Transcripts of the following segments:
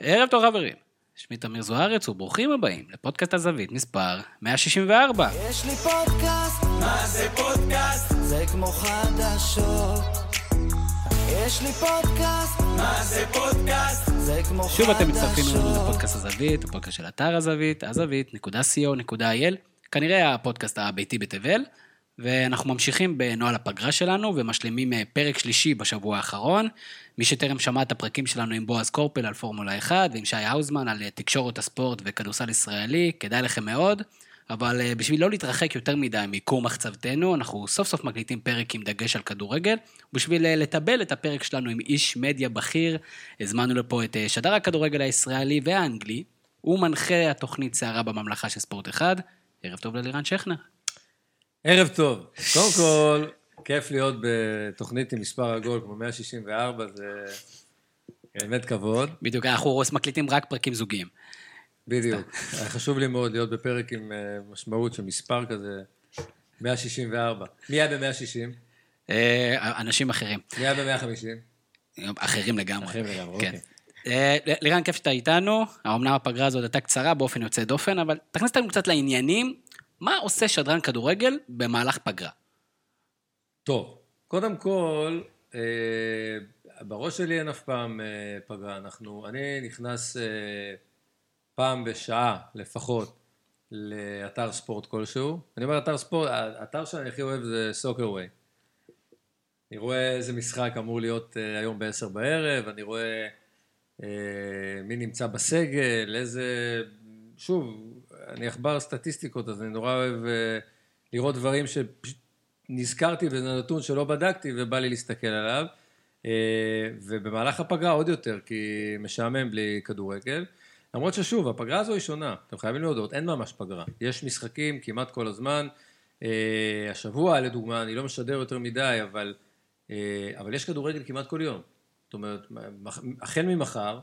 ערב טוב חברים, שמי תמיר זוארץ וברוכים הבאים לפודקאסט הזווית מספר 164. יש לי פודקאסט, מה זה פודקאסט? זה כמו חדשות. יש לי פודקאסט, מה זה פודקאסט? זה כמו חדשות. שוב אתם מצטרפים אלינו לפודקאסט הזווית, הפודקאסט של אתר הזווית, הזווית.co.il, כנראה הפודקאסט הביתי בתבל, ואנחנו ממשיכים בנוהל הפגרה שלנו ומשלימים אה, פרק שלישי בשבוע האחרון. מי שטרם שמע את הפרקים שלנו עם בועז קורפל על פורמולה 1 ועם שי האוזמן על אה, תקשורת הספורט וכדורסל ישראלי, כדאי לכם מאוד. אבל אה, בשביל לא להתרחק יותר מדי מכור מחצבתנו, אנחנו סוף סוף מקליטים פרק עם דגש על כדורגל. בשביל לטבל את הפרק שלנו עם איש מדיה בכיר, הזמנו לפה את שדר הכדורגל הישראלי והאנגלי. הוא מנחה התוכנית סערה בממלכה של ספורט אחד. ערב טוב ללירן שכנר. ערב טוב. קודם כל, כיף להיות בתוכנית עם מספר עגול כמו 164, זה באמת כבוד. בדיוק, אנחנו מקליטים רק פרקים זוגיים. בדיוק. היה חשוב לי מאוד להיות בפרק עם אה, משמעות של מספר כזה, 164. מי היה ב-160? אה, אנשים אחרים. מי היה ב-150? אחרים לגמרי. אחרים לגמרי, כן. אוקיי. אה, לירן, כיף שאתה איתנו. אמנם הפגרה הזאת הייתה קצרה באופן יוצא דופן, אבל תכניס אותנו קצת לעניינים. מה עושה שדרן כדורגל במהלך פגרה? טוב, קודם כל, אה, בראש שלי אין אף פעם אה, פגרה. אנחנו, אני נכנס אה, פעם בשעה לפחות לאתר ספורט כלשהו. אני אומר אתר ספורט, האתר שאני הכי אוהב זה סוקרווי. אני רואה איזה משחק אמור להיות אה, היום ב-10 בערב, אני רואה אה, מי נמצא בסגל, איזה... שוב, אני עכבר סטטיסטיקות, אז אני נורא אוהב אה, לראות דברים שנזכרתי וזה נתון שלא בדקתי ובא לי להסתכל עליו. אה, ובמהלך הפגרה עוד יותר, כי משעמם בלי כדורגל. למרות ששוב, הפגרה הזו היא שונה, אתם חייבים להודות, אין ממש פגרה. יש משחקים כמעט כל הזמן. אה, השבוע, לדוגמה, אני לא משדר יותר מדי, אבל, אבל יש כדורגל כמעט כל יום. זאת אומרת, החל ממחר,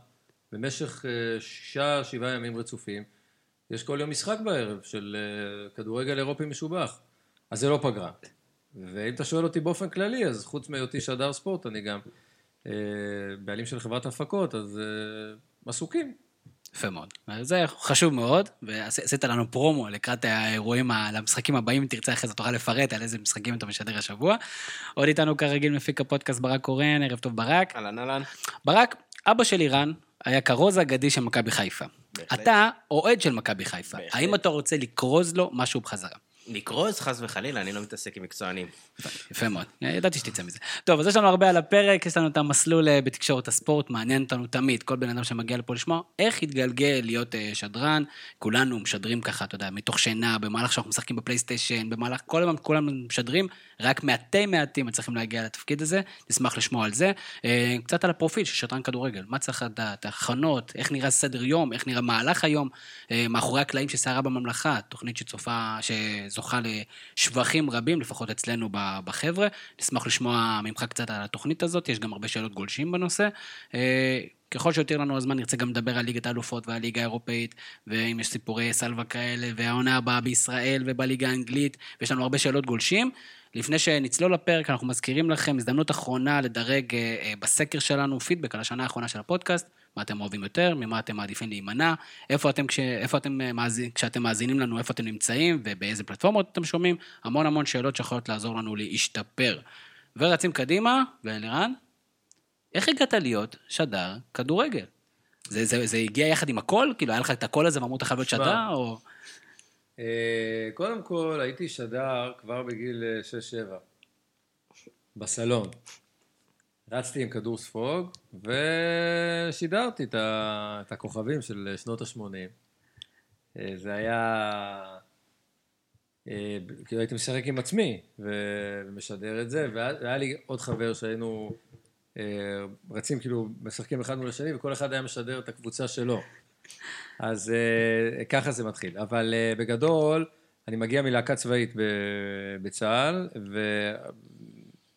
במשך שישה, שבעה ימים רצופים, יש כל יום משחק בערב של אה, כדורגל אירופי משובח. אז זה לא פגרה. ואם אתה שואל אותי באופן כללי, אז חוץ מהיותי שדר ספורט, אני גם אה, בעלים של חברת הפקות, אז אה, עסוקים. יפה מאוד. זה חשוב מאוד, ועשית לנו פרומו לקראת האירועים, למשחקים הבאים, אם תרצה אחרי זה תוכל לפרט על איזה משחקים אתה משדר השבוע. עוד איתנו כרגיל מפיק הפודקאסט ברק קורן, ערב טוב ברק. אהלן אהלן. ברק, אבא של איראן היה כרוז אגדי של מכבי חיפה. בהחלט. אתה אוהד של מכבי חיפה. בהחלט. האם אתה רוצה לכרוז לו משהו בחזרה? לקרוז חס וחלילה, אני לא מתעסק עם מקצוענים. יפה מאוד, ידעתי שתצא מזה. טוב, אז יש לנו הרבה על הפרק, יש לנו את המסלול אה, בתקשורת הספורט, מעניין אותנו תמיד, כל בן אדם שמגיע לפה לשמוע, איך התגלגל להיות אה, שדרן, כולנו משדרים ככה, אתה יודע, מתוך שינה, במהלך שאנחנו משחקים בפלייסטיישן, במהלך, כל הזמן כולנו משדרים, רק מעטי מעטים מצליחים להגיע לתפקיד הזה, נשמח לשמוע על זה. אה, קצת על הפרופיל של שדרן כדורגל, מה צריך לדעת, הכנות, איך נראה סדר יום, איך נראה מהלך היום, מאחורי הקלעים של סערה בממלכה, תוכנית שצופה, שזוכה לשבחים רבים, לפחות אצלנו בחבר'ה. נשמח לשמוע ממך קצת על התוכנית הזאת, יש גם הרבה שאלות גולשים בנושא. אה, ככל שיותיר לנו הזמן, נרצה גם לדבר על ליגת האלופות והליגה האירופאית, ואם יש סיפורי סלווה כאלה, והעונה הבאה בישראל ובליגה האנגלית, ויש לנו הרבה שאלות גולשים. לפני שנצלול לפרק, אנחנו מזכירים לכם הזדמנות אחרונה לדרג אה, אה, בסקר שלנו פידבק על השנה האחרונה של הפודקאסט, מה אתם אוהבים יותר, ממה אתם מעדיפים להימנע, איפה אתם, כש, איפה אתם אה, מאזין, כשאתם מאזינים לנו, איפה אתם נמצאים ובאיזה פלטפורמות אתם שומעים, המון המון שאלות שיכולות לעזור לנו להשתפר. ורצים קדימה, ואלירן, איך הגעת להיות שדר כדורגל? זה, זה, זה הגיע יחד עם הכל? כאילו, היה לך את הקול הזה ואמרו אתה חייב להיות שדר? או... אה, קודם כל, הייתי שדר כבר בגיל אה, 6-7, בסלון. רצתי עם כדור ספוג, ושידרתי את, ה... את הכוכבים של אה, שנות ה-80. זה היה... אה, כאילו הייתי משחק עם עצמי, ומשדר את זה, והיה לי עוד חבר שהיינו אה, רצים כאילו, משחקים אחד מול השני, וכל אחד היה משדר את הקבוצה שלו. אז אה, ככה זה מתחיל. אבל אה, בגדול, אני מגיע מלהקה צבאית בצה"ל,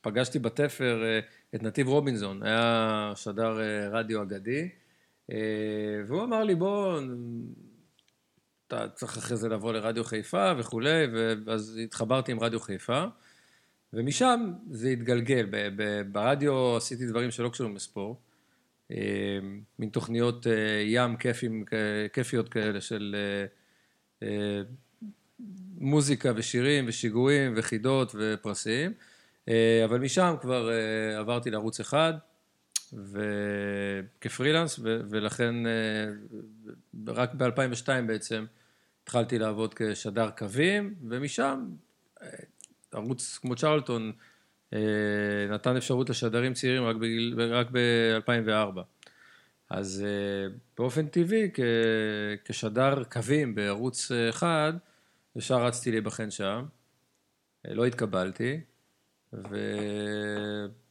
ופגשתי בתפר אה, את נתיב רובינזון, היה שדר אה, רדיו אגדי, אה, והוא אמר לי, בוא, אתה צריך אחרי זה לבוא לרדיו חיפה וכולי, ואז התחברתי עם רדיו חיפה, ומשם זה התגלגל. ברדיו עשיתי דברים שלא קשורים לספורט, אה, מין תוכניות ים כיפים, כיפיות כאלה של מוזיקה ושירים ושיגועים וחידות ופרסים, אבל משם כבר אה, עברתי לערוץ אחד, וכפרילנס, ו- ולכן אה, רק ב-2002 בעצם התחלתי לעבוד כשדר קווים, ומשם אה, ערוץ כמו צ'רלטון אה, נתן אפשרות לשדרים צעירים רק, בגיל, רק ב-2004. אז אה, באופן טבעי, כשדר קווים בערוץ אחד, ישר רצתי להיבחן שם, אה, לא התקבלתי,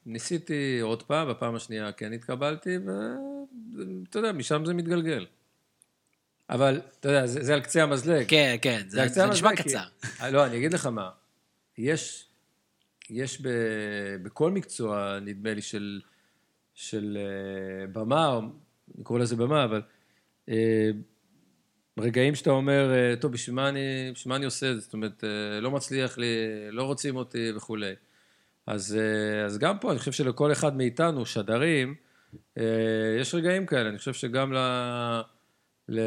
וניסיתי עוד פעם, בפעם השנייה כן התקבלתי, ואתה יודע, משם זה מתגלגל. אבל, אתה יודע, זה, זה על קצה המזלג. כן, כן, זה, קצה זה נשמע כי- קצר. אה, לא, אני אגיד לך מה, יש, יש ב, בכל מקצוע, נדמה לי, של, של אה, במה, או נקרא לזה במה, אבל אה, רגעים שאתה אומר, טוב, בשביל מה אני, בשביל מה אני עושה את זה? זאת אומרת, לא מצליח לי, לא רוצים אותי וכולי. אז, אה, אז גם פה, אני חושב שלכל אחד מאיתנו, שדרים, אה, יש רגעים כאלה. אני חושב שגם ל, ל,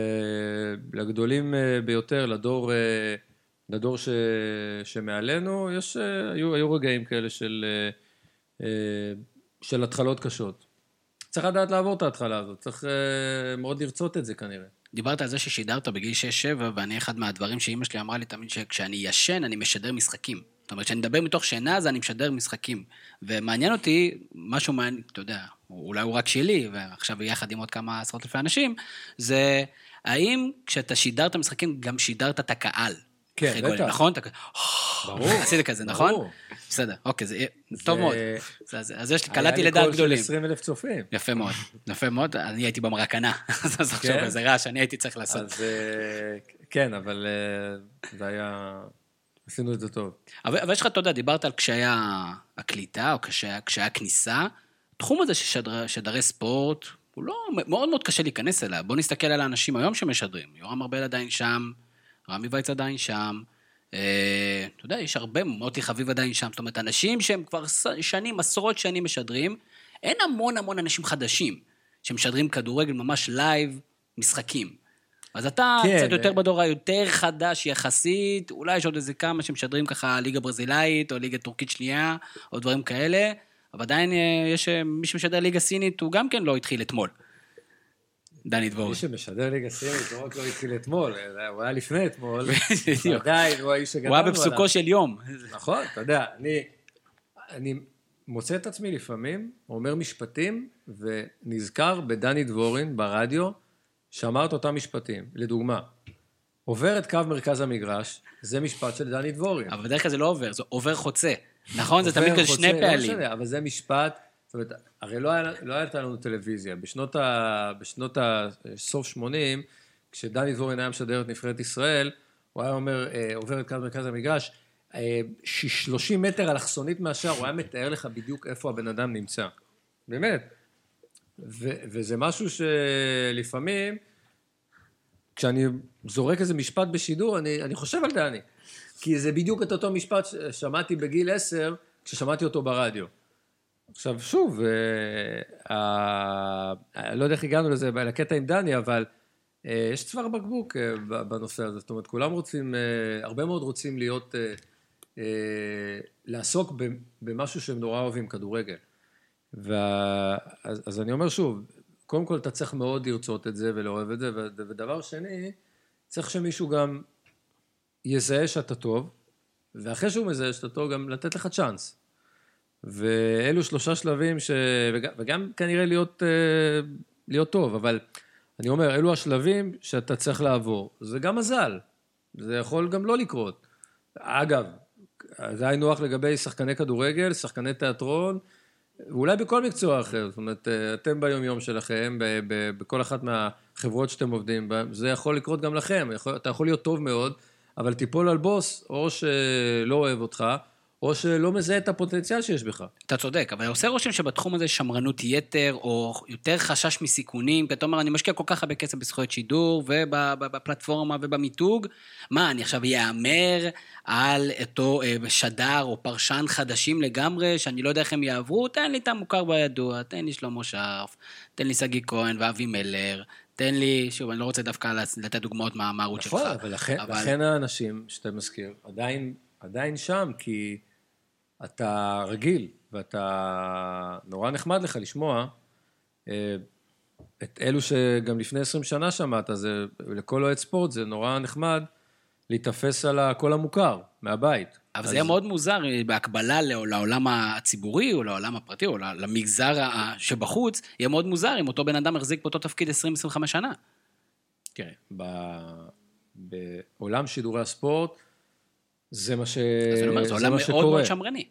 לגדולים אה, ביותר, לדור, לדור ש, שמעלינו, יש, היו, היו רגעים כאלה של, של התחלות קשות. צריך לדעת לעבור את ההתחלה הזאת, צריך אה, מאוד לרצות את זה כנראה. דיברת על זה ששידרת בגיל 6-7, ואני, אחד מהדברים שאימא שלי אמרה לי תמיד, שכשאני ישן, אני משדר משחקים. זאת אומרת, כשאני מדבר מתוך שינה, אז אני משדר משחקים. ומעניין אותי, משהו מעניין, אתה יודע, אולי הוא רק שלי, ועכשיו יחד עם עוד כמה עשרות אלפי אנשים, זה האם כשאתה שידרת משחקים, גם שידרת את הקהל? כן, אחרי גולים. נכון? ברור. עשית כזה, נכון? בסדר, אוקיי, זה טוב מאוד. אז, יש לי, היה קלטתי לי לדעת קול של גדולים. 20 אלף צופים. יפה מאוד, יפה מאוד. אני הייתי במרקנה, אז עכשיו כן? איזה רעש שאני הייתי צריך לעשות. אז אה, כן, אבל אה, זה היה... עשינו את זה טוב. אבל, אבל יש לך, אתה יודע, דיברת על קשיי הקליטה, או קשיי, קשיי הכניסה. התחום הזה של שדר, שדרי ספורט, הוא לא, מאוד מאוד קשה להיכנס אליו. בוא נסתכל על האנשים היום שמשדרים. יורם ארבל עדיין שם, רמי וייץ עדיין שם. אה, אתה יודע, יש הרבה, מוטי חביב עדיין שם. זאת אומרת, אנשים שהם כבר שנים, עשרות שנים משדרים, אין המון המון אנשים חדשים שמשדרים כדורגל ממש live, משחקים. אז אתה כן, קצת יותר אה. בדור היותר חדש יחסית, אולי יש עוד איזה כמה שמשדרים ככה ליגה ברזילאית, או ליגה טורקית שנייה, או דברים כאלה, אבל עדיין אה, יש, מי שמשדר ליגה סינית, הוא גם כן לא התחיל אתמול. דני דבורי. מי שמשדר ליגה סינית, לא רק לא התחיל אתמול, הוא היה לפני אתמול. עדיין, הוא האיש שגדלנו הוא עליו. היה בפסוקו של יום. נכון, אתה יודע, אני, אני מוצא את עצמי לפעמים, אומר משפטים, ונזכר בדני דבורין ברדיו, שאמר את אותם משפטים. לדוגמה, עובר את קו מרכז המגרש, זה משפט של דני דבורין. אבל בדרך כלל זה לא עובר, זה עובר חוצה. נכון? זה תמיד כזה שני לא פעלים. אבל זה משפט, אומרת, הרי לא, היה, לא הייתה לנו טלוויזיה. בשנות ה... בשנות ה... סוף 80, כשדני דבורין היה משדר את נבחרת ישראל, הוא היה אומר, אה, עובר את קו מרכז המגרש, אה, ש- 30 מטר אלכסונית מהשאר, הוא היה מתאר לך בדיוק איפה הבן אדם נמצא. באמת. ו, וזה משהו שלפעמים, כשאני זורק איזה משפט בשידור, אני, אני חושב על דני. כי זה בדיוק את אותו משפט ששמעתי בגיל עשר, כששמעתי אותו ברדיו. עכשיו, שוב, אה, אה, לא יודע איך הגענו לזה, לקטע עם דני, אבל אה, יש צוואר בקבוק אה, בנושא הזה. זאת אומרת, כולם רוצים, אה, הרבה מאוד רוצים להיות, אה, אה, לעסוק במשהו שהם נורא אוהבים, כדורגל. וה, אז, אני אומר שוב, קודם כל אתה צריך מאוד לרצות את זה ולאהוב את זה, ודבר שני, צריך שמישהו גם יזהה שאתה טוב, ואחרי שהוא מזהה שאתה טוב, גם לתת לך צ'אנס. ואלו שלושה שלבים, ש... וגם, וגם כנראה להיות, אה, להיות טוב, אבל אני אומר, אלו השלבים שאתה צריך לעבור. זה גם מזל, זה יכול גם לא לקרות. אגב, זה היינו הך לגבי שחקני כדורגל, שחקני תיאטרון, ואולי בכל מקצוע אחר. זאת אומרת, אה, אתם ביומיום שלכם, ב- ב- בכל אחת מהחברות שאתם עובדים בהן, זה יכול לקרות גם לכם. אתה יכול להיות טוב מאוד, אבל תיפול על בוס, או שלא אוהב אותך, או שלא מזהה את הפוטנציאל שיש בך. אתה צודק, אבל עושה רושם שבתחום הזה שמרנות יתר, או יותר חשש מסיכונים, כי אתה אומר, אני משקיע כל כך הרבה כסף בזכויות שידור, ובפלטפורמה ובמיתוג, מה, אני עכשיו אהמר על אותו אה, שדר או פרשן חדשים לגמרי, שאני לא יודע איך הם יעברו? תן לי את המוכר בידוע, תן לי שלמה שרף, תן לי שגיא כהן ואבי מלר, תן לי, שוב, אני לא רוצה דווקא לתת דוגמאות מהערוץ שלך. נכון, אבל לכן, אבל לכן האנשים שאתה מזכיר עדיין, עדיין שם, כי אתה רגיל, ואתה, נורא נחמד לך לשמוע אה, את אלו שגם לפני 20 שנה שמעת, זה, לכל אוהד ספורט זה נורא נחמד להיתפס על הקול המוכר, מהבית. אבל אז... זה יהיה מאוד מוזר אה, בהקבלה לעולם הציבורי, או לעולם הפרטי, או למגזר שבחוץ, יהיה מאוד מוזר אם אותו בן אדם החזיק באותו תפקיד 20-25 שנה. תראה, בעולם שידורי הספורט, זה מה ש... אז אני אומר, זה עולם מאוד מאוד שמרני.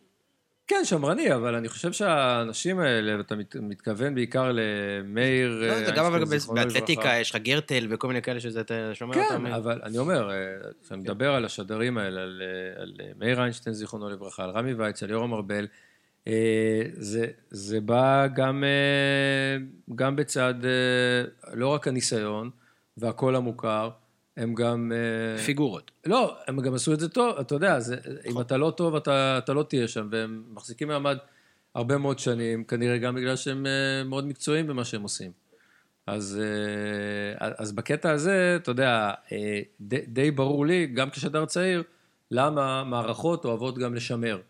כן, שמרני, אבל אני חושב שהאנשים האלה, ואתה מת, מתכוון בעיקר למאיר... לא, זה גם אבל באתלטיקה יש לך גרטל וכל מיני כאלה שזה, אתה שומע כן, אותם. כן, אבל אני אומר, אה, כשאני כן. מדבר על השדרים האלה, על, אה, על מאיר איינשטיין, זיכרונו לברכה, על רמי וייץ, על יורם ארבל, אה, זה, זה בא גם, גם בצד, לא רק הניסיון והקול המוכר, הם גם... אה, פיגורות. לא, הם גם עשו את זה טוב, אתה יודע, זה, אם נכון. אתה לא טוב, אתה, אתה לא תהיה שם, והם מחזיקים מעמד הרבה מאוד שנים, כנראה גם בגלל שהם אה, מאוד מקצועיים במה שהם עושים. אז, אה, אז בקטע הזה, אתה יודע, די, די ברור לי, גם כשדר צעיר, למה מערכות אוהבות גם לשמר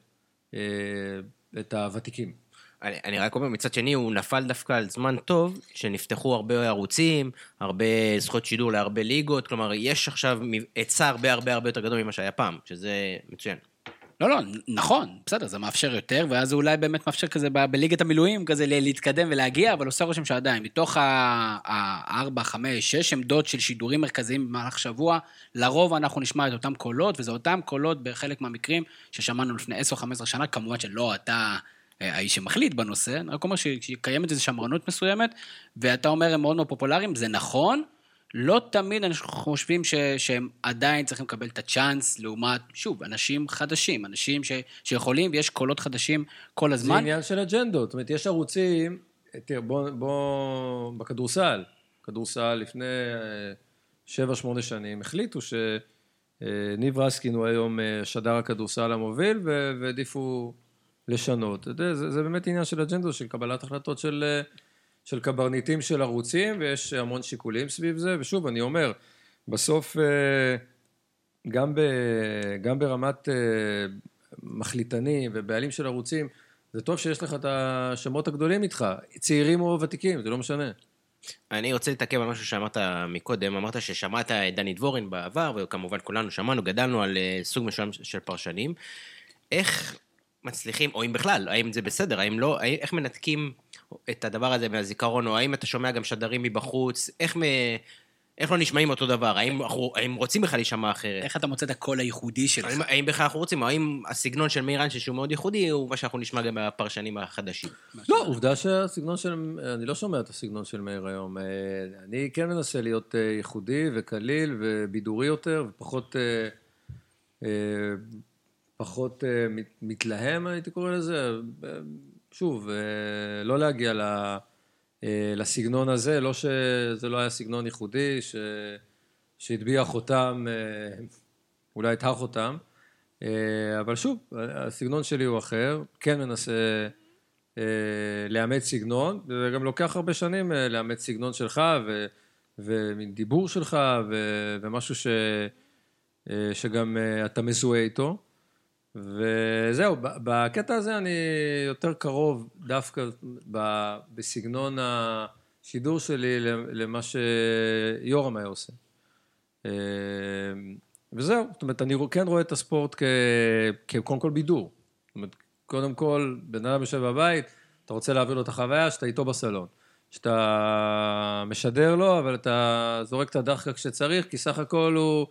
את הוותיקים. אני, אני רק אומר, מצד שני, הוא נפל דווקא על זמן טוב, שנפתחו הרבה ערוצים, הרבה זכויות שידור להרבה ליגות, כלומר, יש עכשיו היצע הרבה הרבה הרבה יותר גדול ממה שהיה פעם, שזה מצוין. לא, לא, נכון, בסדר, זה מאפשר יותר, ואז זה אולי באמת מאפשר כזה ב- בליגת המילואים, כזה להתקדם ולהגיע, אבל עושה רושם שעדיין, מתוך הארבע, חמש, שש עמדות של שידורים מרכזיים במהלך שבוע, לרוב אנחנו נשמע את אותם קולות, וזה אותם קולות בחלק מהמקרים ששמענו לפני 10-15 שנה, כמובן שלא אתה האיש שמחליט בנושא, אני רק אומר שקיימת איזו שמרנות מסוימת, ואתה אומר הם מאוד מאוד פופולריים, זה נכון, לא תמיד אנחנו חושבים ש, שהם עדיין צריכים לקבל את הצ'אנס, לעומת, שוב, אנשים חדשים, אנשים ש, שיכולים, ויש קולות חדשים כל הזמן. זה עניין של אג'נדות, זאת אומרת, יש ערוצים, תראה, בוא, בוא, בכדורסל, כדורסל לפני 7-8 אה, שנים, החליטו שניב אה, רסקין הוא היום שדר הכדורסל המוביל, והעדיפו לשנות. יודע, זה, זה באמת עניין של אג'נדו, של קבלת החלטות של, אה, של קברניטים של ערוצים, ויש המון שיקולים סביב זה, ושוב, אני אומר, בסוף, אה, גם, ב, גם ברמת אה, מחליטנים ובעלים של ערוצים, זה טוב שיש לך את השמות הגדולים איתך, צעירים או ותיקים, זה לא משנה. אני רוצה להתעכב על משהו שאמרת מקודם, אמרת ששמעת את דני דבורין בעבר, וכמובן כולנו שמענו, גדלנו על סוג מסוים של פרשנים. איך מצליחים, או אם בכלל, האם זה בסדר, האם לא, איך מנתקים את הדבר הזה מהזיכרון, או האם אתה שומע גם שדרים מבחוץ, איך, מ, איך לא נשמעים אותו דבר, האם, האם רוצים בכלל להישמע אחרת? איך אתה מוצא את הקול הייחודי שלך? האם, האם בכלל אנחנו רוצים, או האם הסגנון של מאיר אנשי, שהוא מאוד ייחודי, הוא מה שאנחנו נשמע גם בפרשנים החדשים? לא, עובדה שהסגנון של, אני לא שומע את הסגנון של מאיר היום. אה, אני כן מנסה להיות אה, ייחודי וקליל ובידורי יותר, ופחות... אה, פחות uh, מתלהם, הייתי קורא לזה. שוב, uh, לא להגיע ל, uh, לסגנון הזה, לא שזה לא היה סגנון ייחודי, ש, שהטביע חותם, אולי את החותם, אבל שוב, הסגנון שלי הוא אחר, כן מנסה uh, לאמץ סגנון, וגם לוקח הרבה שנים uh, לאמץ סגנון שלך, ו, ודיבור שלך, ו, ומשהו ש, שגם אתה מזוהה איתו. וזהו, בקטע הזה אני יותר קרוב דווקא בסגנון השידור שלי למה שיורם היה עושה. אה, וזהו, זאת אומרת, אני כן רואה את הספורט כקודם כל בידור. זאת אומרת, קודם כל, בן אדם יושב בבית, אתה רוצה להעביר לו את החוויה שאתה איתו בסלון. שאתה משדר לו, אבל אתה זורק את הדחקה כשצריך, כי סך הכל הוא...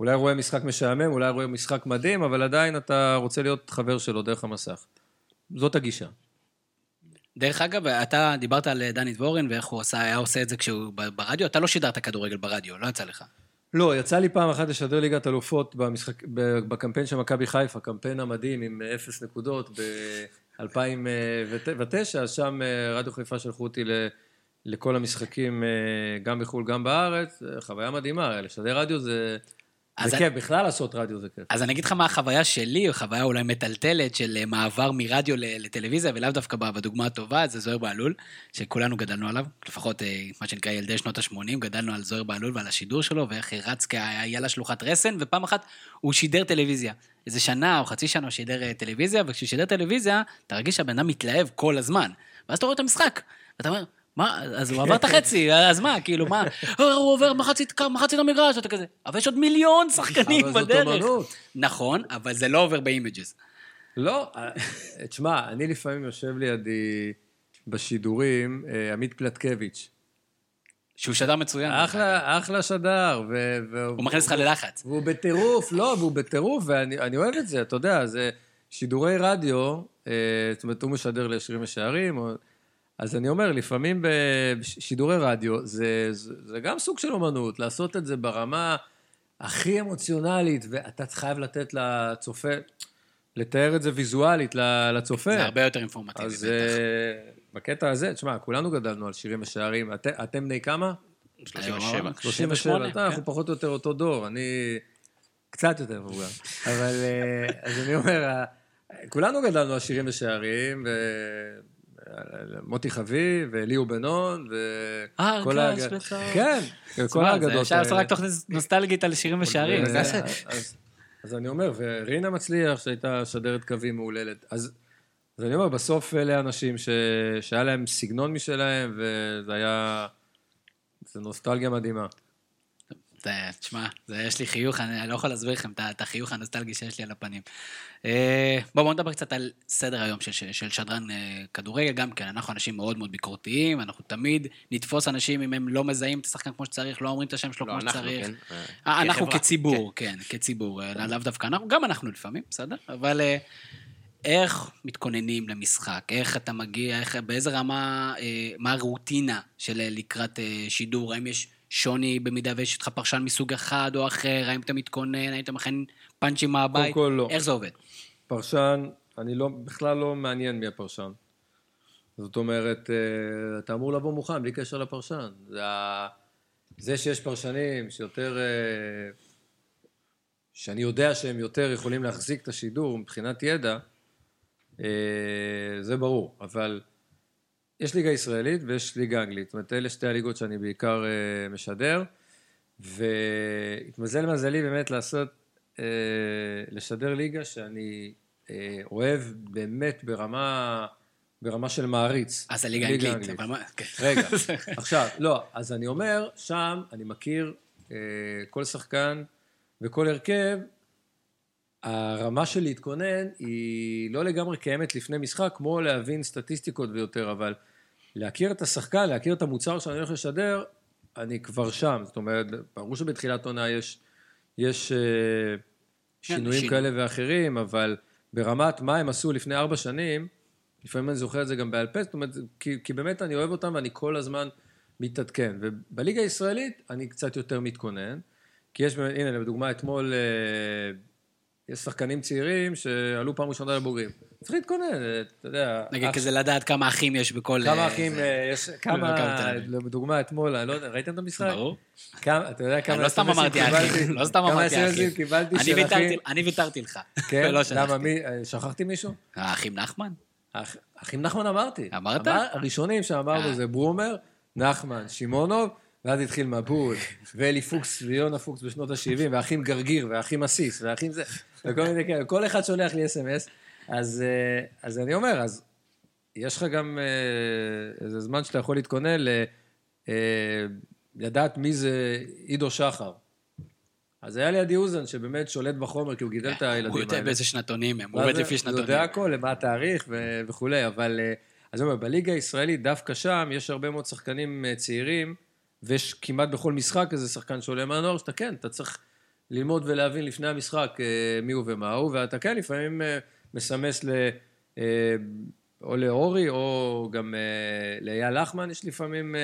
אולי רואה משחק משעמם, אולי רואה משחק מדהים, אבל עדיין אתה רוצה להיות חבר שלו דרך המסך. זאת הגישה. דרך אגב, אתה דיברת על דני דבורין ואיך הוא עשה, היה עושה את זה כשהוא ברדיו, אתה לא שידרת כדורגל ברדיו, לא יצא לך. לא, יצא לי פעם אחת לשדר ליגת אלופות במשחק, בקמפיין של מכבי חיפה, קמפיין המדהים עם אפס נקודות ב-2009, אז שם אה, רדיו חיפה שלחו אותי ל- לכל המשחקים, אה, גם בחו"ל, גם בארץ, אה, חוויה מדהימה, לשדר רדיו זה... זה כיף, בכלל לעשות רדיו זה כיף. אז אני אגיד לך מה החוויה שלי, או חוויה אולי מטלטלת של אה, מעבר מרדיו לטלוויזיה, ולאו דווקא בדוגמה הטובה, זה זוהיר בהלול, שכולנו גדלנו עליו, לפחות אה, מה שנקרא ילדי שנות ה-80, גדלנו על זוהיר בהלול ועל השידור שלו, ואיך רץ כהיה לה שלוחת רסן, ופעם אחת הוא שידר טלוויזיה. איזה שנה או חצי שנה הוא שידר אה, טלוויזיה, וכשהוא שידר טלוויזיה, אתה מרגיש שהבן אדם מתלהב כל הזמן. ואז אתה רואה את המשחק, ואתה אומר, מה, אז הוא עבר את החצי, אז מה, כאילו, מה, "אה, הוא עובר מחצית, מחצית המגרש, אתה כזה, אבל יש עוד מיליון שחקנים אבל זאת בדרך. אומנות. נכון, אבל זה לא עובר ב images. לא, אה, תשמע, אני לפעמים יושב לידי בשידורים, אה, עמית פלטקביץ'. שהוא שדר מצוין. אחלה, אחלה שדר. ו- ו- הוא מכניס אותך ללחץ. והוא בטירוף, לא, והוא בטירוף, ואני אני אוהב את זה, אתה יודע, זה שידורי רדיו, אה, זאת אומרת, הוא משדר לשירים ושערים, או... אז אני אומר, לפעמים בשידורי רדיו, זה, זה, זה גם סוג של אומנות, לעשות את זה ברמה הכי אמוציונלית, ואתה חייב לתת לצופה, לתאר את זה ויזואלית לצופה. זה הרבה יותר אינפורמטיבי, אז בטח. אה, בקטע הזה, תשמע, כולנו גדלנו על שירים ושערים. את, אתם בני כמה? 37. 37, אתה, כן. אנחנו פחות או יותר אותו דור, אני קצת יותר מבוגר. אבל, אה, אז אני אומר, כולנו גדלנו על שירים ושערים, ומוטי חביב, וליאו בנון, אה, וכל הרגש האג- בצהוב. כן, כל האגדות אפשר לעשות. רק תוכנית נוסטלגית על שירים ושערים. אז- אני אומר, ורינה מצליח, שהייתה שדרת קווים מהוללת. אז אז אני אומר, בסוף אלה אנשים שהיה להם סגנון משלהם, וזה היה... זה נוסטלגיה מדהימה. זה, תשמע, זה, יש לי חיוך, אני לא יכול להסביר לכם את החיוך הנוסטלגי שיש לי על הפנים. אה, בואו בוא נדבר קצת על סדר היום של, של, שדרן אה, כדורגל, גם כן, אנחנו אנשים מאוד מאוד ביקורתיים, אנחנו תמיד נתפוס אנשים אם הם לא מזהים את השחקן כמו שצריך, לא אומרים את השם שלו לא, כמו אנחנו, שצריך. כן. אה, אנחנו כחברה, כציבור, כן, כציבור, אה, לאו דווקא אנחנו, גם אנחנו לפעמים, בסדר? אבל איך מתכוננים למשחק? איך אתה מגיע, איך, באיזה רמה, אה, מה הרוטינה של לקראת אה, שידור? האם יש שוני במידה ויש איתך פרשן מסוג אחד או אחר? האם אתה מתכונן? האם אתה מכין פאנצ'ים מהבית? כל לא. איך זה עובד? פרשן, אני לא, בכלל לא מעניין מי הפרשן. זאת אומרת, אה, אתה אמור לבוא מוכן, בלי קשר לפרשן. זה. זה שיש פרשנים שיותר... אה, שאני יודע שהם יותר יכולים להחזיק את השידור מבחינת ידע, אה, זה ברור. אבל יש ליגה ישראלית ויש ליגה אנגלית. זאת אומרת, אלה שתי הליגות שאני בעיקר אה, משדר, והתמזל מזלי באמת לעשות, אה, לשדר ליגה שאני אה, אוהב באמת ברמה, ברמה של מעריץ. אז הליגה האנגלית. כן. רגע, עכשיו, לא, אז אני אומר, שם אני מכיר אה, כל שחקן וכל הרכב, הרמה של להתכונן היא לא לגמרי קיימת לפני משחק, כמו להבין סטטיסטיקות ויותר, אבל להכיר את השחקן, להכיר את המוצר שאני הולך לשדר, אני כבר שם. זאת אומרת, ברור שבתחילת עונה יש, יש אה, שינויים שינוי. כאלה ואחרים, אבל ברמת מה הם עשו לפני ארבע שנים, לפעמים אני זוכר את זה גם בעל פה, זאת אומרת, כי, כי באמת אני אוהב אותם ואני כל הזמן מתעדכן. ובליגה הישראלית אני קצת יותר מתכונן, כי יש, הנה, לדוגמה, אתמול אה, יש שחקנים צעירים שעלו פעם ראשונה לבוגרים. צריך להתכונן, אתה יודע. נגיד כזה לדעת כמה אחים יש בכל... כמה אה, אחים. אה, יש, כמה. לדוגמה, אתמול, אני לא יודע, ראיתם את המשחק? ברור. כמה, אתה יודע כמה... לא סתם אמרתי קיבלתי? אחים, לא סתם כמה אמרתי אחים. קיבלתי אני של ויתרתי- אחים? אני ויתרתי לך. כן? ולא שלחתי. למה, מי, אה, שכחתי מישהו? האחים נחמן? האח- אחים נחמן אמרתי. אמרת? אמר- הראשונים שאמרנו. זה ברומר, נחמן, שמעונוב, ואז התחיל מבול, ואלי פוקס ויונה פוקס בשנות ה-70, ואחים גרגיר, ואחים עסיס, ואחים זה, וכל מיני כאלה. כל אחד שולח לי אס.אם.אס, אז, אה, אז אני אומר, אז יש לך גם אה, איזה זמן שאתה יכול להתכונן ל... אה, לדעת מי זה עידו שחר. אז היה לי עדי אוזן, שבאמת שולט בחומר, כי הוא גידל את הילדים הוא האלה. יודע באיזה שנתונים הם, הוא עובד? לפי הוא שנתונים. יודע הכל, למה התאריך וכולי, אבל... אז אני אומר, בליגה הישראלית, דווקא שם, יש הרבה מאוד שחקנים צעירים, ויש כמעט בכל משחק איזה שחקן שעולה מהנוער, שאתה כן, אתה צריך ללמוד ולהבין לפני המשחק אה, מי הוא ומה הוא, ואתה כן לפעמים אה, מסמס ל... אה, או לאורי, או גם לאייל לחמן, יש לפעמים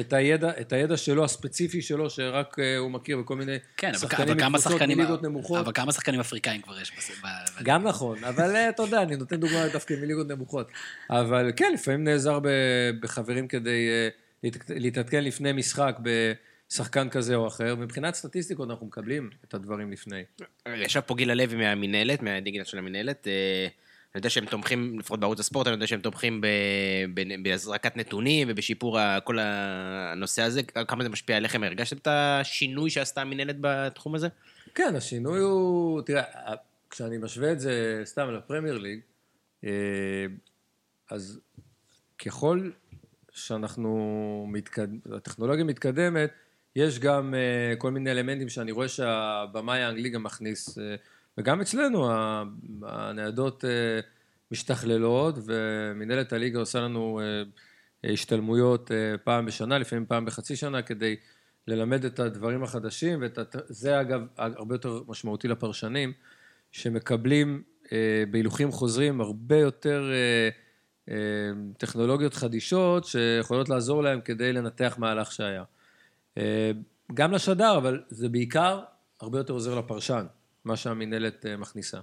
את הידע, את הידע שלו, הספציפי שלו, שרק הוא מכיר בכל מיני כן, שחקנים מקבוצות. מליגות נמוכות. אבל כמה שחקנים אפריקאים כבר יש בס... ב... ב- גם נכון, אבל אתה יודע, אני נותן דוגמא דווקא מליגות נמוכות. אבל כן, לפעמים נעזר ב- בחברים כדי להת- להתעדכן לפני משחק בשחקן כזה או אחר. מבחינת סטטיסטיקות אנחנו מקבלים את הדברים לפני. ישב פה גיל הלוי מהמינהלת, מהדיגיטל של המינהלת. אה, אני יודע שהם תומכים, לפחות בערוץ הספורט, אני יודע שהם תומכים בהזרקת נתונים ובשיפור כל הנושא הזה. כמה זה משפיע עליכם? הרגשתם את השינוי שעשתה המינהלת בתחום הזה? כן, השינוי הוא... תראה, כשאני משווה את זה סתם לפרמייר ליג, אה, אז ככל שאנחנו מתקד... הטכנולוגיה מתקדמת, יש גם אה, כל מיני אלמנטים שאני רואה שהבמאי האנגלי גם מכניס, אה, וגם אצלנו ה- הניידות אה, משתכללות, ומנהלת הליגה עושה לנו אה, השתלמויות אה, פעם בשנה, לפעמים פעם בחצי שנה, כדי ללמד את הדברים החדשים, וזה אגב הרבה יותר משמעותי לפרשנים, שמקבלים אה, בהילוכים חוזרים הרבה יותר אה, טכנולוגיות חדישות שיכולות לעזור להם כדי לנתח מהלך שהיה. אה, גם לשדר, אבל זה בעיקר הרבה יותר עוזר לפרשן, מה שהמינהלת אה, מכניסה.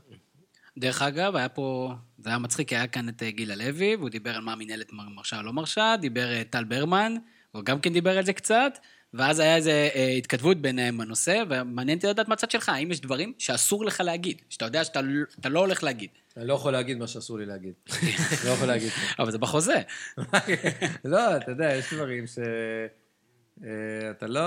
דרך אגב, היה פה, זה היה מצחיק, היה כאן את אה, גיל הלוי, והוא דיבר על מה המינהלת מר- מרשה או לא מרשה, דיבר טל ברמן, הוא גם כן דיבר על זה קצת, ואז היה איזו אה, התכתבות ביניהם בנושא, ומעניין אותי לדעת מהצד שלך, האם יש דברים שאסור לך להגיד, שאתה יודע שאתה לא- לא הולך להגיד, אני לא יכול להגיד מה שאסור לי להגיד. לא יכול להגיד. אבל זה בחוזה. לא, אתה יודע, יש דברים ש... אה, אתה לא...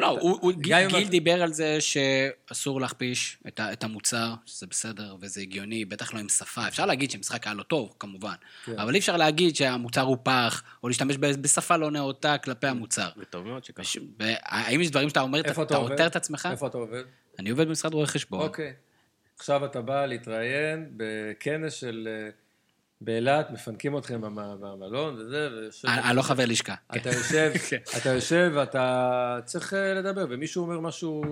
לא, אתה- הוא, הוא, גיל, גיל אתה- דיבר על זה שאסור להכפיש את, ה, את המוצר, שזה בסדר וזה הגיוני, בטח לא עם שפה. אפשר להגיד שהמשחק היה לא טוב, כמובן, כן. אבל אי אפשר להגיד שהמוצר הוא פח, או להשתמש בשפה לא נאותה כלפי המוצר. וטוב מאוד שככה. ש- ו- האם יש דברים שאתה אומר, אתה אתה עובד? עותר את עצמך? איפה אתה עובד? אני עובד במשרד רואי חשבון. אוקיי. עכשיו אתה בא להתראיין בכנס של... אה, באילת, מפנקים אתכם במ- במלון וזה, ויושב... אני אני לא חבר לשכה. אתה יושב, כן. אתה יושב ואתה צריך אה, לדבר, ומישהו אומר משהו